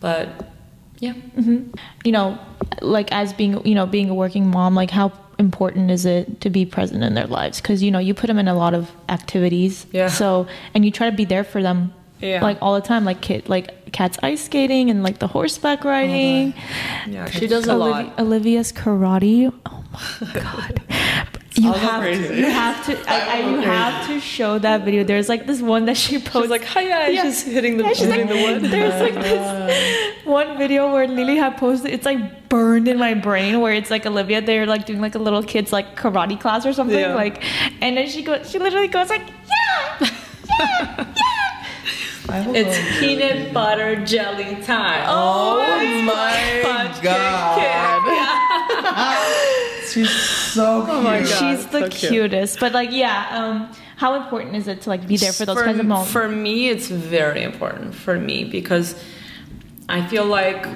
But yeah. Mm-hmm. you know, like as being, you know, being a working mom, like how important is it to be present in their lives? Because you know, you put them in a lot of activities. Yeah. So, and you try to be there for them. Yeah. Like all the time, like kid, like Kat's ice skating and like the horseback oh, riding. Yeah, she does a Olivia, lot. Olivia's karate. Oh my god. You have, to, you have to, I, I, you go have to show that video. There's like this one that she posted. She's like, hiya, Yeah. just hitting the, Yeah, she's hitting like, the wood. There's like oh, this one video where Lily had posted. It's like burned in my brain where it's like Olivia. They're like doing like a little kid's like karate class or something. Yeah. Like, and then she goes. She literally goes like, yeah, yeah, yeah. I hope It's peanut butter jelly time. Oh my Punch god. She's so cute. Oh my God. She's the so cute. cutest. But like, yeah. Um, how important is it to like be there for those kinds of moments? For me, it's very important for me because I feel like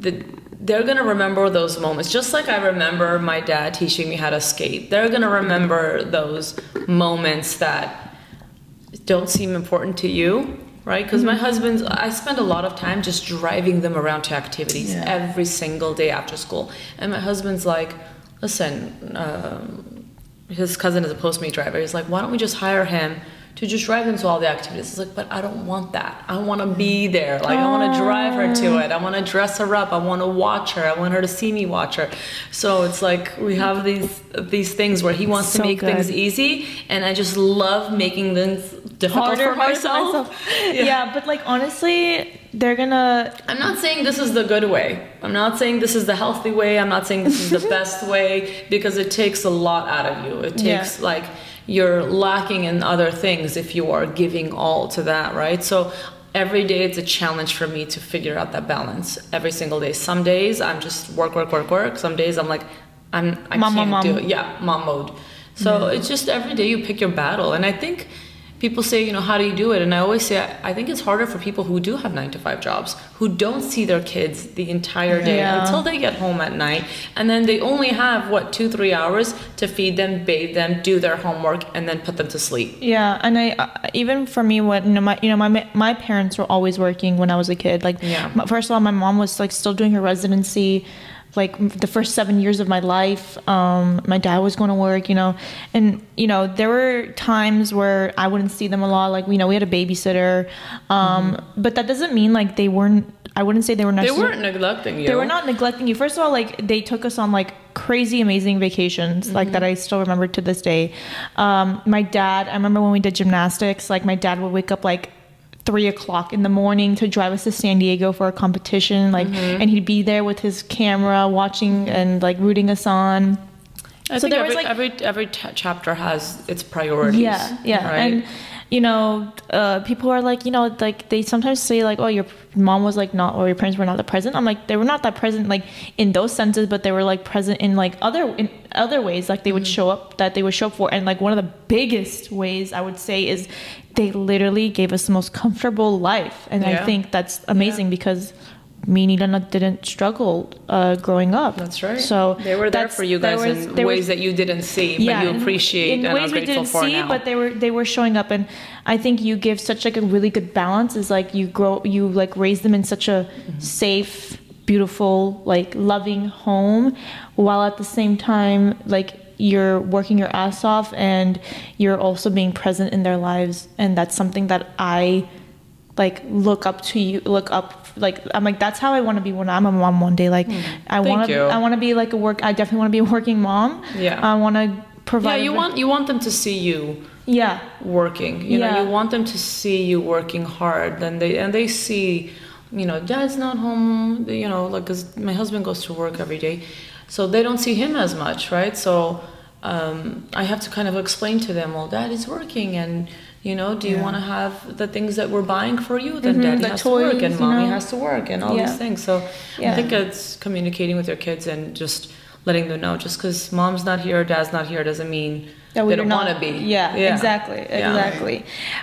the, they're gonna remember those moments, just like I remember my dad teaching me how to skate. They're gonna remember those moments that don't seem important to you, right? Because my husband's, I spend a lot of time just driving them around to activities Yeah. every single day after school. And my husband's like, listen, um, his cousin is a Postmate driver. He's like, why don't we just hire him to just drive them to all the activities? He's like, but I don't want that. I want to be there. Like, I want to drive her to it. I want to dress her up. I want to watch her. I want her to see me watch her. So it's like we have these these things where he wants So to make things easy, and I just love making things difficult Harder, for harder myself. Yeah. but like honestly, they're gonna. I'm not saying this is the good way. I'm not saying this is the healthy way. I'm not saying this is the best way because it takes a lot out of you. It Yeah. takes like you're lacking in other things if you are giving all to that, right? So every day it's a challenge for me to figure out that balance every single day. Some days I'm just work, work, work, work. Some days I'm like, I'm I Mom, can't mom, do it. Yeah, mom mode. So mm-hmm. it's just every day you pick your battle, and I think people say, you know, how do you do it? And I always say, I, think it's harder for people who do have nine to five jobs, who don't see their kids the entire day Yeah. until they get home at night, and then they only have what two, three hours to feed them, bathe them, do their homework, and then put them to sleep. Yeah, and I uh, even for me, when you know my you know my my parents were always working when I was a kid. Like, Yeah. first of all, my mom was like still doing her residency, like the first seven years of my life. Um, my dad was going to work, you know, and you know there were times where I wouldn't see them a lot. Like, you know, we had a babysitter, um, but that doesn't mean like they weren't. I wouldn't say they were. They weren't neglecting you. they were not neglecting you. First of all, like they took us on like crazy amazing vacations, like that I still remember to this day. Um, my dad, I remember when we did gymnastics, like my dad would wake up like three o'clock in the morning to drive us to San Diego for a competition, like, mm-hmm. and he'd be there with his camera watching and like rooting us on. I So think there every, was, like- every every t- chapter has its priorities. Yeah, yeah, right? and you know, uh, people are like, you know, like they sometimes say like, oh, your mom was like not, or your parents were not that present. I'm like, they were not that present like in those senses, but they were like present in like other in other ways, like they would show up that they would show up for, and like one of the biggest ways I would say is they literally gave us the most comfortable life, and I think that's amazing because. Me and didn't struggle uh, growing up. That's right. So they were there for you guys was- in ways that you didn't see, but you appreciate in and ways are we grateful didn't for see, now. but they were they were showing up, and I think you give such like a really good balance. Is like you grow, you like raise them in such a safe, beautiful, like loving home, while at the same time like you're working your ass off and you're also being present in their lives, and that's something that I like look up to you look up like i'm like that's how i want to be when i'm a mom one day like i Hmm. Thank want to i want to be like a work i definitely want to be a working mom Yeah. i want to provide yeah, you want you want them to see you yeah working. You know, Yeah. you want them to see you working hard. and they and they see, you know, dad's not home. You know, like 'cause my husband goes to work every day, so they don't see him as much, right? So um, I have to kind of explain to them, well, dad is working, and You know, do you Yeah. want to have the things that we're buying for you? Then daddy Mm-hmm, the has to work toys, and you mommy know? has to work and all Yeah. these things. So Yeah. I think it's communicating with your kids and just letting them know. Just because mom's not here, dad's not here, doesn't mean that they we don't want to be. Yeah, exactly, exactly.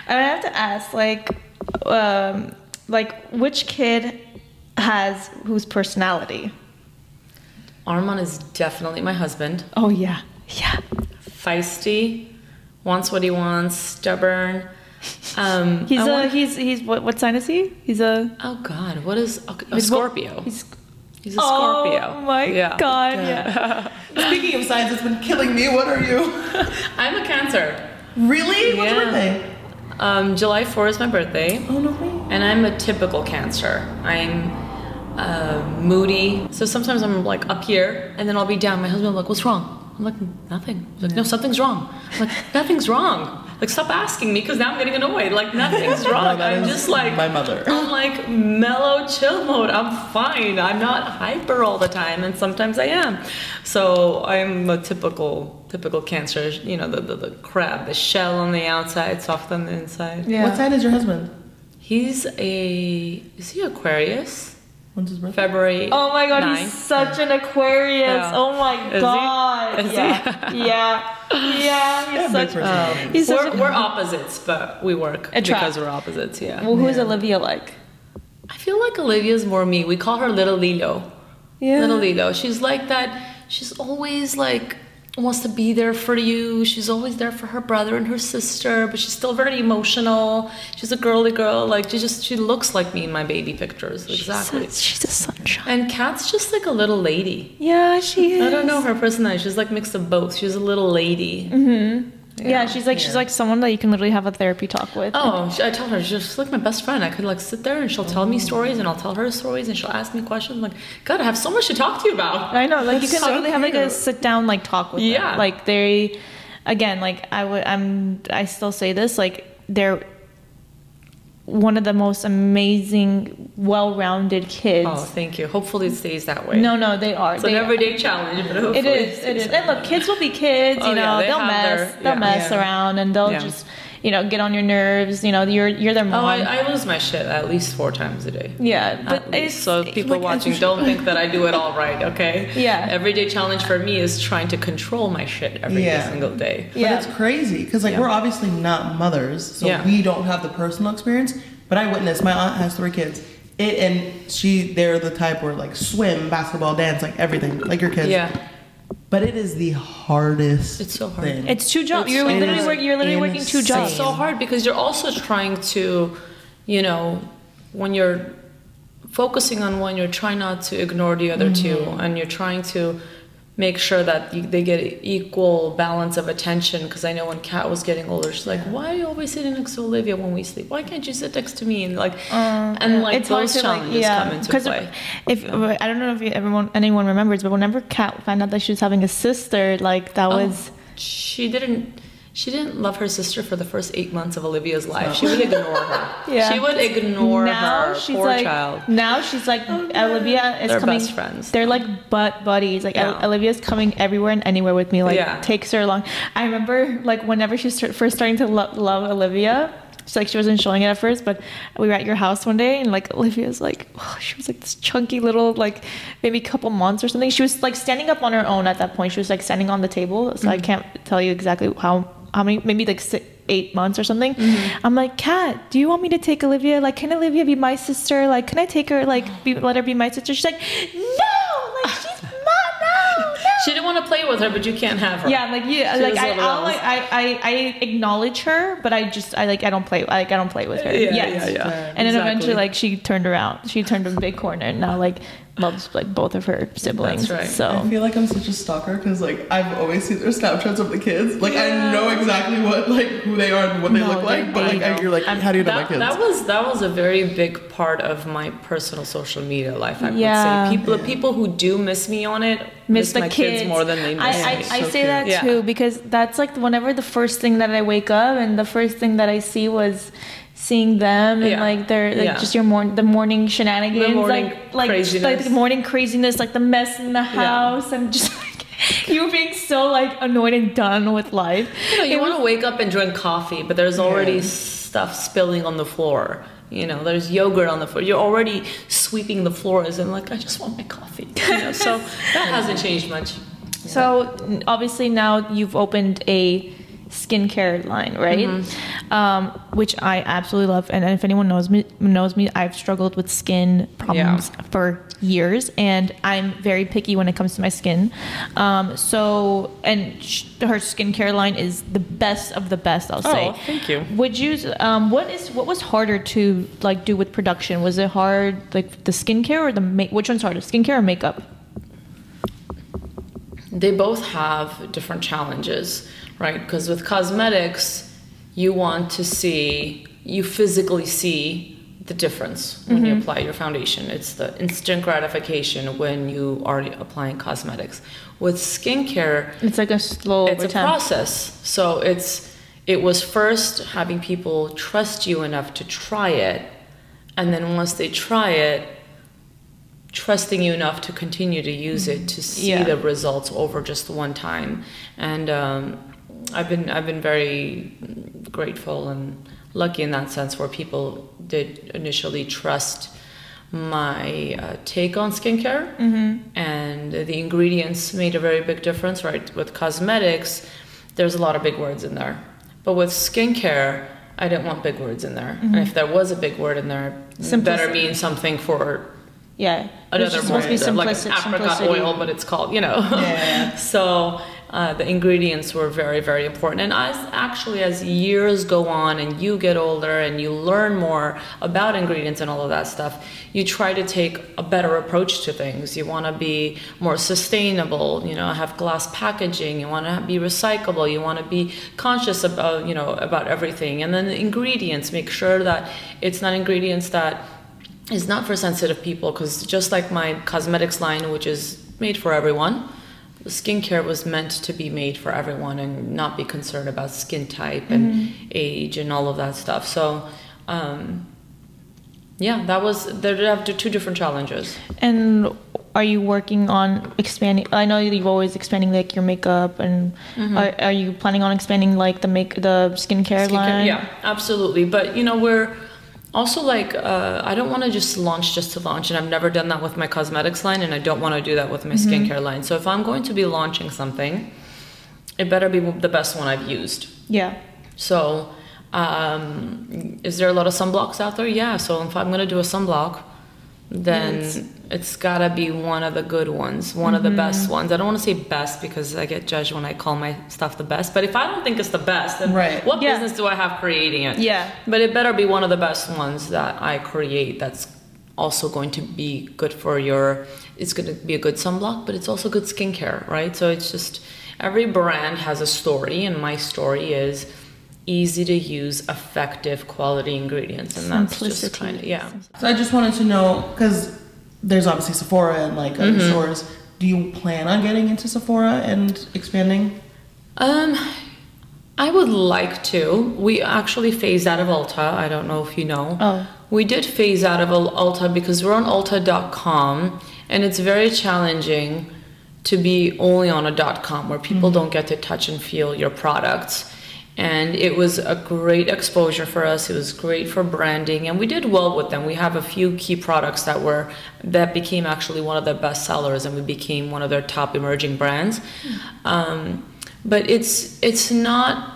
And I have to ask, like, um, like which kid has whose personality? Armand is definitely my husband. Oh yeah, yeah. Feisty, wants what he wants, stubborn. Um, He's I a want- he's he's what what sign is he? He's a Oh God, what is okay, a he's what- Scorpio? He's He's a Scorpio. Oh my yeah. god, yeah. Speaking of signs, it's been killing me. What are you? I'm a Cancer. really? What's your Yeah. birthday? Um, July 4 is my birthday, Oh no way. and I'm a typical Cancer. I'm uh, moody, so sometimes I'm like up here, and then I'll be down. My husband will be like, "What's wrong?" I'm like, "Nothing." He's like, "No, something's wrong." I'm like, "Nothing's wrong." Like, stop asking me because now I'm getting annoyed. Like, nothing's wrong. that I'm just like my mother. I'm like mellow, chill mode. I'm fine. I'm not hyper all the time, and sometimes I am. So I'm a typical, typical Cancer. You know, the the, the crab, the shell on the outside, soft on the inside. Yeah. What sign is your husband? He's a is he Aquarius? When's his birthday? February. Oh my god, ninth. he's such an Aquarius. Yeah. Oh my Is he? god. Is he? yeah. yeah. Yeah, he's Yeah, such personality. Um, he's such we're, a, we're opposites, but we work because we're opposites. Yeah. Well, who's Yeah. Olivia like? I feel like Olivia's more me. We call her Little Lilo. Yeah. Little Lilo. She's like that. She's always like wants to be there for you. She's always there for her brother and her sister, but she's still very emotional. She's a girly girl. Like she just she looks like me in my baby pictures. Exactly. She's a, she's a sunshine. And Kat's just like a little lady. Yeah, she is. I don't know her personality. She's like mix of both. She's a little lady. Mm-hmm. Yeah, she's like she's like someone that you can literally have a therapy talk with. Oh, I tell her she's like my best friend. I could like sit there and she'll tell me stories and I'll tell her stories and she'll ask me questions. I'm like, God, I have so much to talk to you about. I know, like you can so literally have like a sit down like talk with Yeah. them. Like they, again, like I would, I'm, I still say this, like they're one of the most amazing, well-rounded kids. Oh, thank you. Hopefully it stays that way. no, no, they are. it's they an everyday challenge, but hopefully It is. It stays is. And look, kids will be kids. You Oh, know, yeah, they they'll mess. their- they'll yeah. mess Yeah. around, and they'll Yeah. just, you know, get on your nerves. You know, you're you're their mom. Oh, I, I lose my shit at least four times a day. yeah, At but least. it's so people like, watching don't think that I do it all right, okay? Yeah. Everyday challenge for me is trying to control my shit every Yeah. single day. But Yeah. it's crazy because like Yeah. we're obviously not mothers, so Yeah. we don't have the personal experience. But I witnessed my aunt has three kids. It and she they're the type where like swim, basketball, dance, like everything, like your kids. Yeah. But it is the hardest. It's so hard. Thing. it's two jobs. It's You're so literally work, You're literally working two jobs. It's so hard because you're also trying to, you know, when you're focusing on one, you're trying not to ignore the other mm-hmm. two, and you're trying to make sure that you, they get equal balance of attention. Because I know when Kat was getting older, she's like, "Why are you always sitting next to Olivia when we sleep? Why can't you sit next to me?" And like, uh, and like it's those to like challenges yeah come into play. if I don't know if everyone anyone remembers, but whenever Kat found out that she was having a sister, like that Oh, was she didn't. She didn't love her sister for the first eight months of Olivia's life. She would ignore her. Yeah. She would ignore now her. she's Poor like child. now she's like oh, Olivia is They're coming. best friends. They're like butt buddies. Like Yeah. Olivia's coming everywhere and anywhere with me. Like Yeah. takes her along. I remember like whenever she start, first starting to lo- love Olivia. She's like she wasn't showing it at first, but we were at your house one day and like Olivia's like oh, she was like this chunky little like maybe couple months or something. She was like standing up on her own at that point. She was like standing on the table. So I mm. can't tell you exactly how how many maybe like six, eight months or something. Mm-hmm. I'm like, Kat, do you want me to take Olivia? Like, can Olivia be my sister? Like, can I take her? Like, be, let her be my sister? She's like, no, like she's my no, no. She didn't want to play with her, but you can't have her. Yeah, like yeah, She like I, I'll, like I, I, I acknowledge her, but I just I like I don't play like I don't play with her. Yeah, yet. yeah, yeah. And then Exactly. eventually, like she turned around. She turned a big corner, and now like loves like both of her siblings. That's right. So I So feel like I'm such a stalker because like I've always seen their Snapchats of the kids. Like I know exactly what like who they are and what they No, look like. But like I, know. you're like, I'm- how do you know my that, kids? that was that was a very big part of my personal social media life. I Yeah. would say people the people who do miss me on it miss the my kids. more than they miss I, me. I, I So say cute. that Yeah. too because that's like whenever the first thing that I wake up and the first thing that I see was seeing them and Yeah. like their like Yeah. just your morning the morning shenanigans morning like like like the morning craziness like the mess in the house and just like you being so like annoyed and done with life. You, know, you want to wake up and drink coffee, but there's already Yeah. stuff spilling on the floor. You know, there's yogurt on the floor. You're already sweeping the floors, and like, I just want my coffee. You know, so that hasn't changed much. So obviously now you've opened a skincare line, right? Um, which I absolutely love. And if anyone knows me, knows me, I've struggled with skin problems for years, and I'm very picky when it comes to my skin. Um, so, and sh- her skincare line is the best of the best. I'll say. Oh, thank you. Would you? Um, what is what was harder to like do with production? Was it hard, like the skincare or the make? Which one's harder, skincare or makeup? They both have different challenges, right? Because with cosmetics, you want to see, you physically see the difference when you apply your foundation. It's the instant gratification when you are applying cosmetics. With skincare, It's like a slow it's a time. process. So it's it was first having people trust you enough to try it, and then once they try it, trusting you enough to continue to use it to see Yeah. the results over just one time. And um, I've been I've been very grateful and lucky in that sense where people did initially trust my uh, take on skincare. And the ingredients made a very big difference right? With cosmetics there's a lot of big words in there. But with skincare i didn't want big words in there. And if there was a big word in there it better mean something for Yeah. another It's supposed to be brand, like apricot oil, but it's called, you know. Yeah. so uh, the ingredients were very, very important. And as actually as years go on and you get older and you learn more about ingredients and all of that stuff, you try to take a better approach to things. You want to be more sustainable. You know, have glass packaging. You want to be recyclable. You want to be conscious about, you know, about everything. And then the ingredients, make sure that it's not ingredients that is not for sensitive people because just like my cosmetics line which is made for everyone skincare was meant to be made for everyone and not be concerned about skin type and age and all of that stuff so um, yeah that was there have two different challenges And are you working on expanding? I know you've always expanding like your makeup, and are, are you planning on expanding like the make the skincare, Skincare- line? Yeah, absolutely. But you know, we're also like uh, I don't want to just launch just to launch, and I've never done that with my cosmetics line, and I don't want to do that with my skincare line. So if I'm going to be launching something, it better be the best one I've used. Yeah. So, um, is there a lot of sunblocks out there? Yeah. So if I'm gonna do a sunblock, then it's gotta be one of the good ones, one of the best mm-hmm. ones. I don't want to say best because I get judged when I call my stuff the best. But if I don't think it's the best, then Right. what Yeah. business do I have creating it? Yeah. But it better be one of the best ones that I create. That's also going to be good for your. It's going to be a good sunblock, but it's also good skincare, right? So it's just every brand has a story, and my story is easy to use, effective, quality ingredients, and that's just kind of yeah. So I just wanted to know because there's obviously Sephora and like other Mm-hmm. stores. Do you plan on getting into Sephora and expanding? Um, I would like to. We actually phased out of Ulta. I don't know if you know. Oh. We did phase out of Ul- Ulta because we're on Ulta.com and it's very challenging to be only on a .com where people don't get to touch and feel your products. And it was a great exposure for us. It was great for branding, and we did well with them. We have a few key products that were that became actually one of their best sellers, and we became one of their top emerging brands. Um, but it's it's not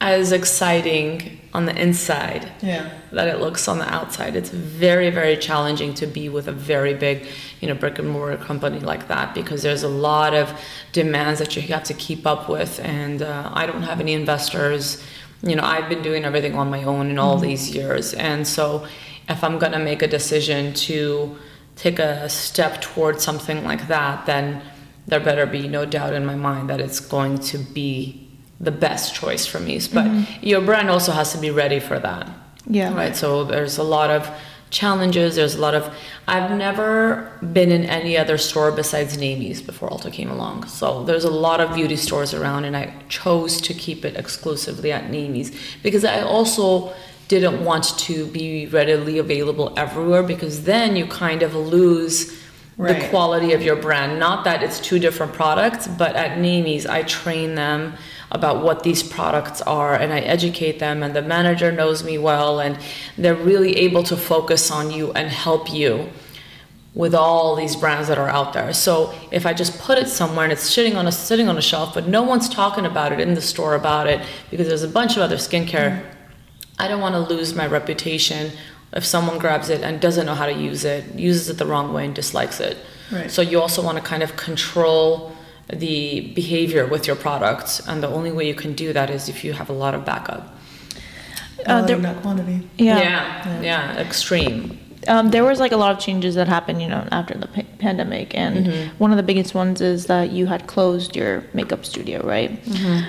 as exciting on the inside Yeah. that it looks on the outside. It's very, very challenging to be with a very big, you know, brick and mortar company like that because there's a lot of demands that you have to keep up with. And uh, I don't have any investors. You know, I've been doing everything on my own in all these years. And so if I'm going to make a decision to take a step towards something like that, then there better be no doubt in my mind that it's going to be the best choice for me. But mm-hmm. your brand also has to be ready for that. Yeah. Right. So there's a lot of challenges. There's a lot of. I've never been in any other store besides Naimie's before Ulta came along. So there's a lot of beauty stores around, and I chose to keep it exclusively at Naimie's because I also didn't want to be readily available everywhere because then you kind of lose Right. the quality of your brand. Not that it's two different products, but at Naimies, I train them about what these products are and I educate them, and the manager knows me well, and they're really able to focus on you and help you with all these brands that are out there. So if I just put it somewhere and it's sitting on a sitting on a shelf, but no one's talking about it in the store about it because there's a bunch of other skincare, mm-hmm. I don't want to lose my reputation if someone grabs it and doesn't know how to use it, uses it the wrong way and dislikes it. Right. So you also want to kind of control the behavior with your products and the only way you can do that is if you have a lot of backup. Uh, Quality, there- not quantity. Yeah. yeah, yeah, extreme. Um, there was like a lot of changes that happened, you know, after the pa- pandemic, and one of the biggest ones is that you had closed your makeup studio, right?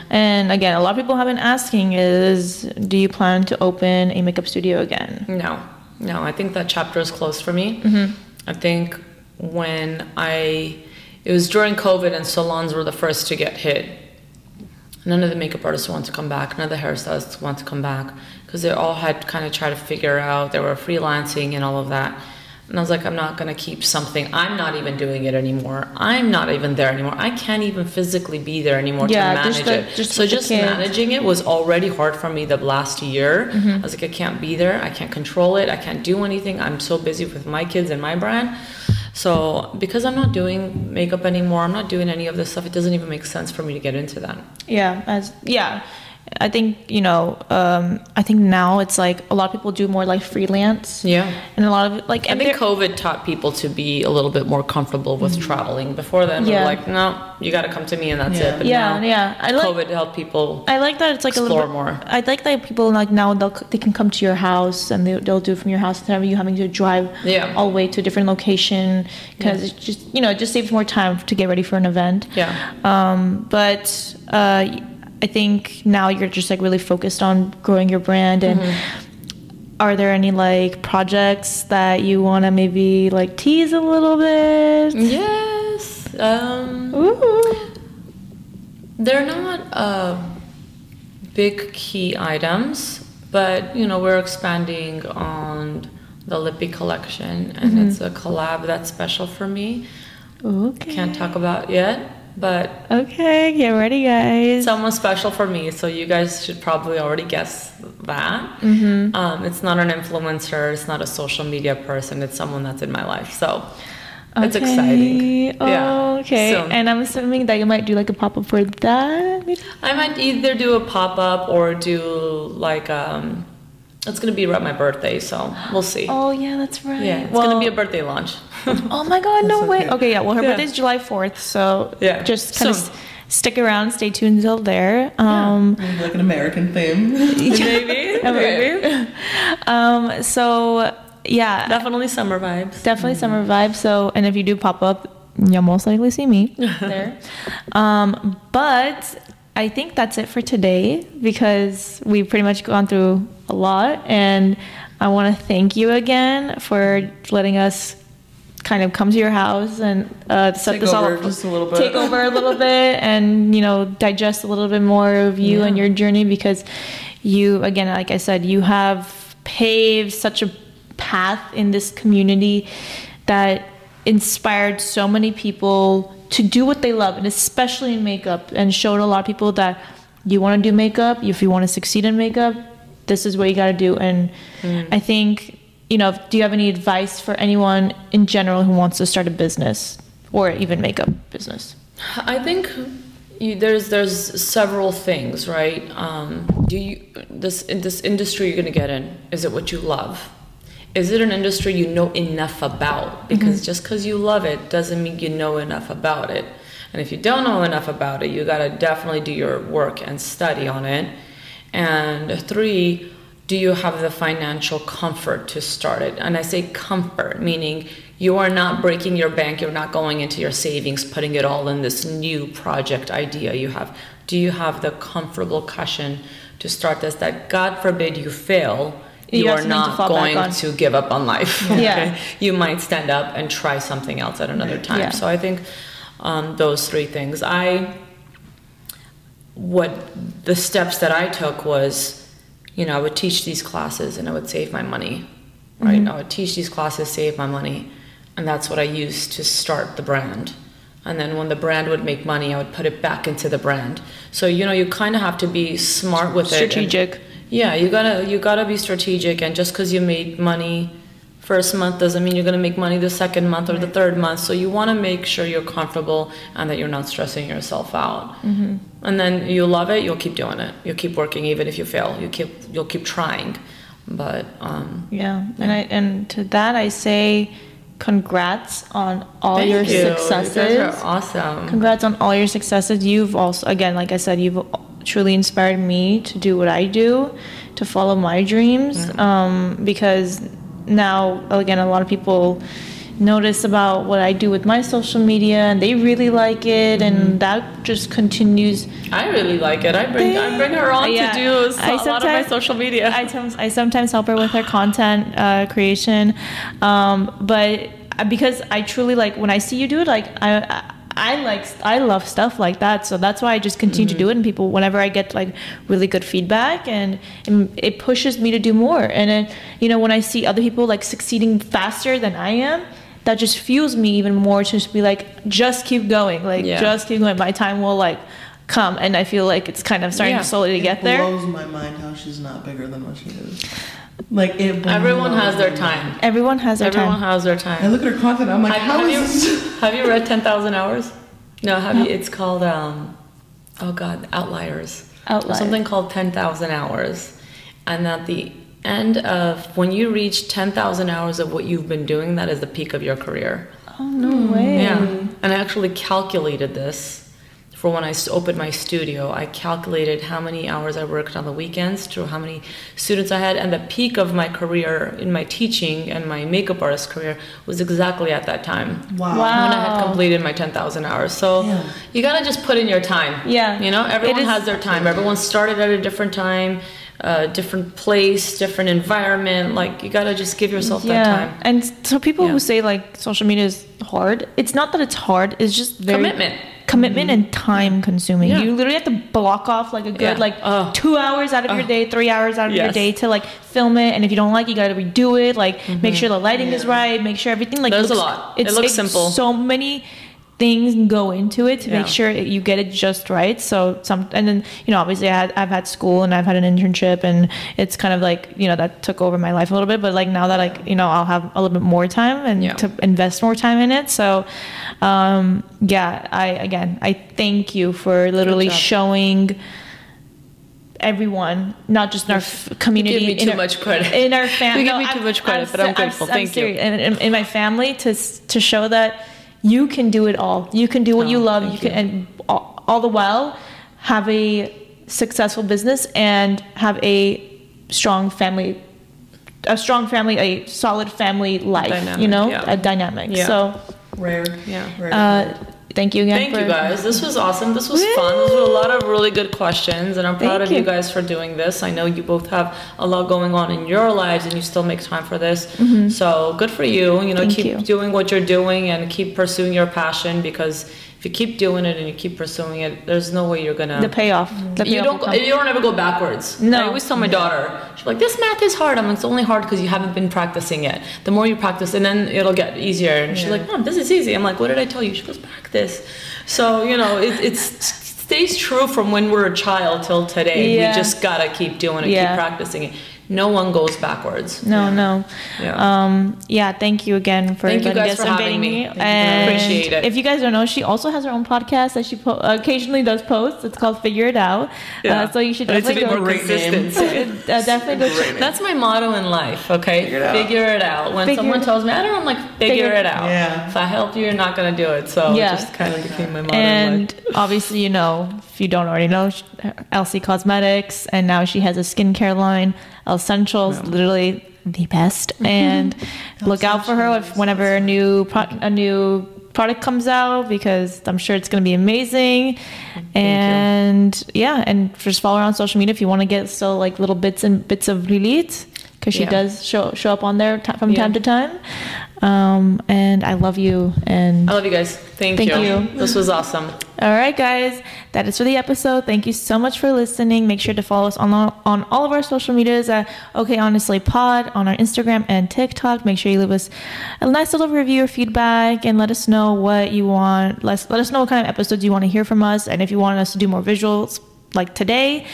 And again, a lot of people have been asking is, do you plan to open a makeup studio again? No, no, I think that chapter is closed for me. Mm-hmm. I think when I, it was during COVID and salons were the first to get hit. None of the makeup artists want to come back. None of the hairstylists want to come back because they all had kind of tried to figure out they were freelancing and all of that. And I was like, I'm not gonna keep something. I'm not even doing it anymore. I'm not even there anymore. I can't even physically be there anymore Yeah, to manage the- it. just so just managing it was already hard for me the last year. Mm-hmm. I was like, I can't be there. I can't control it. I can't do anything. I'm so busy with my kids and my brand. So because I'm not doing makeup anymore, I'm not doing any of this stuff. It doesn't even make sense for me to get into that. Yeah, as yeah, I think you know, um, I think now it's like a lot of people do more like freelance, Yeah. and a lot of like I think COVID taught people to be a little bit more comfortable with traveling. Before then, we Yeah. were like, no, you got to come to me and that's Yeah. it. But Yeah, now, yeah. I like- COVID helped people. I like that it's like a little bit more. I like that people like now they'll they can come to your house and they, they'll do it from your house instead of you having to drive Yeah. all the way to a different location because it's just you know it just saves more time to get ready for an event. Yeah. Um, but uh, I think now you're just like really focused on growing your brand and. Mm-hmm. Are there any like projects that you want to maybe like tease a little bit? Yes. Um, Ooh. They're not uh, big key items, but you know we're expanding on the Lippy collection, and Mm-hmm. it's a collab that's special for me. Okay. Can't talk about yet, but Okay, get ready, guys. someone special for me. So you guys should probably already guess that. Mm-hmm. Um, it's not an influencer. It's not a social media person. It's someone that's in my life. So it's exciting. Oh, yeah. okay. So- And I'm assuming that you might do like a pop up for that. maybe? I might either do a pop up or do like um, it's gonna be around my birthday, so we'll see. Oh yeah, that's right. yeah, it's well, gonna be a birthday launch. Oh my god, no That's way. okay. Okay, yeah. Well, her Yeah. birthday's July 4th, so Yeah, just kind of soon. stick around, stay tuned until there. Um, Maybe like an American theme. Maybe, maybe. um, so yeah, definitely summer vibes. definitely summer vibes. So, and if you do pop up, you'll most likely see me there. Um, but I think that's it for today because we've pretty much gone through a lot, and I want to thank you again for letting us kind of come to your house and uh, set Take this all over up. just a little bit. Take over a little bit and you know digest a little bit more of you and your journey because you again like I said you have paved such a path in this community that inspired so many people to do what they love and especially in makeup and showed a lot of people that you want to do makeup if you want to succeed in makeup this is what you got to do and i think you know do you have any advice for anyone in general who wants to start a business or even makeup business I think you, there's there's several things, right? Um, do you this in this industry you're gonna get in? Is it what you love? Is it an industry you know enough about? Because mm-hmm. just because you love it doesn't mean you know enough about it. And if you don't know enough about it, you gotta definitely do your work and study on it. And three, do you have the financial comfort to start it? And I say comfort, meaning you are not breaking your bank, you're not going into your savings, putting it all in this new project idea you have. Do you have the comfortable cushion to start this that God forbid you fail? You You, are something to not going to give up on life. Yeah. You might stand up and try something else at another time. Yeah. So I think um, those three things. I what the steps that I took was, you know, I would teach these classes and I would save my money, right? I would teach these classes, save my money. and that's what I used to start the brand. And then when the brand would make money, I would put it back into the brand. So you know, you kind of have to be smart with it. Strategic. Yeah, you gotta you gotta be strategic, and just because you made money first month doesn't mean you're gonna make money the second month or the third month. So you want to make sure you're comfortable and that you're not stressing yourself out. Mm-hmm. And then you love it, you'll keep doing it. You'll keep working even if you fail. You keep you'll keep trying. But um, Yeah, and I and to that I say, congrats on all thank your you. You guys are awesome. Congrats on all your successes. You've also, again, like I said, you've truly inspired me to do what I do, to follow my dreams. Um, because now, again, a lot of people notice about what I do with my social media and they really like it, and that just continues. I really like it. I bring I bring her on Yeah. to do a, I lot of my social media. I, I sometimes help her with her content uh, creation, um, but because I truly like when I see you do it, like I. I I like I love stuff like that, so that's why I just continue to do it. And people, whenever I get like really good feedback, and, and it pushes me to do more. And then, you know, when I see other people like succeeding faster than I am, that just fuels me even more to just be like, just keep going, like Yeah. just keep going. My time will like come, and I feel like it's kind of starting Yeah. to slowly It get there. It blows my mind how she's not bigger than what she is. Like it. Everyone has their blows my mind. time. Everyone has their Everyone time. has their I time. look at her content. I'm like, Have, how have is you this? have you read Ten Thousand Hours? No, have you? It's called um, oh god, Outliers. Outliers. Something called Ten Thousand Hours, and at the end of when you reach ten thousand hours of what you've been doing, that is the peak of your career. Oh no way! Yeah, and I actually calculated this for when I opened my studio. I calculated how many hours I worked on the weekends to how many students I had, and the peak of my career in my teaching and my makeup artist career was exactly at that time Wow. Wow. when I had completed my 10,000 hours. So Yeah. you gotta just put in your time. Yeah. You know, everyone is- has their time. Everyone started at a different time, a different place, different environment. Like you gotta just give yourself that Yeah, time. and so people Yeah. who say like social media is hard, it's not that it's hard. It's just very Commitment. Commitment and time consuming. Yeah. You literally have to block off like a good Yeah. like Oh. two hours out of your Oh. day, three hours out of your day to like film it. And if you don't like, it, you got to redo it. Like make sure the lighting is right. Make sure everything like Mm-hmm. There's a looks- lot. It looks simple. So many things go into it to make sure you get it just right. So some, and then you know, obviously, I had, I've had school and I've had an internship, and it's kind of like you know that took over my life a little bit. But like now that like you know, I'll have a little bit more time and Yeah. to invest more time in it. So, um, yeah, I again, I thank you for literally showing everyone, not just in our f- community. me in too our- much credit. In our family, You give me too much credit, but I'm grateful. Thank you. And in, in my family, to to show that you can do it all. You can do what you Oh, love. You can, and all, all the while have a successful business and have a strong family. A strong family, a solid family life, you know, yeah. a dynamic. Yeah. So, Rare. Yeah. Rare. uh, thank you again. Thank for, you guys. This was awesome. This was fun. Those were a lot of really good questions, and I'm proud Thank of you you. guys for doing this. I know you both have a lot going on in your lives, and you still make time for this. So good for you. You know, Mm-hmm. Thank keep you. doing what you're doing and keep pursuing your passion because if you keep doing it and you keep pursuing it, there's no way you're gonna. The payoff. The you payoff don't. come. You don't ever go backwards. No. I always tell my daughter, she's like, "This math is hard." I'm like, "It's only hard because you haven't been practicing it. The more you practice, and then it'll get easier." And she's Yeah. like, "Mom, this is easy." I'm like, "What did I tell you?" She goes, "Practice." So you know, it it's, stays true from when we're a child till today. Yeah. We just gotta keep doing it, Yeah. keep practicing it. No one goes backwards. No, no. Yeah. Um, yeah, thank you again for Thank you guys for having inviting me. me. Thank. And Appreciate it. If you guys don't know, she also has her own podcast that she po- occasionally does posts. It's called Figure It Out. Yeah. Uh, so you should But it's a definitely bit more go. consistent. uh, definitely go. check- That's my motto in life, okay? Figure it out. Figure it out. When Figure someone tells me, I don't know, I'm like, figure, Figure- it out. Yeah. If I help you, you're not gonna do it. So Yeah. it just kind of became my motto in And life. obviously, you know, if you don't already know, sh- LC Cosmetics, and now she has a skincare line, Essentials, literally the best. And look out for her if whenever a new pro- a new product comes out because I'm sure it's going to be amazing. And yeah, and just follow her on social media if you want to get still like little bits and bits of Lilit because she Yeah. does show show up on there t- from Yeah. time to time. Um, and I love you and I love you guys. Thank, Thank you. you. This was awesome. All right, guys, that is for the episode. Thank you so much for listening. Make sure to follow us on all, on all of our social medias at OK Honestly Pod on our Instagram and TikTok. Make sure you leave us a nice little review or feedback and let us know what you want. Let let us know what kind of episodes you want to hear from us, and if you want us to do more visuals like today.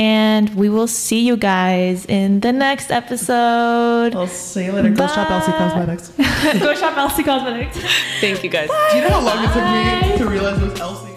And we will see you guys in the next episode. I'll see you later. Go shop LC Cosmetics. Go shop LC Cosmetics. Thank you guys. Do you know how long it took me to realize it was LC?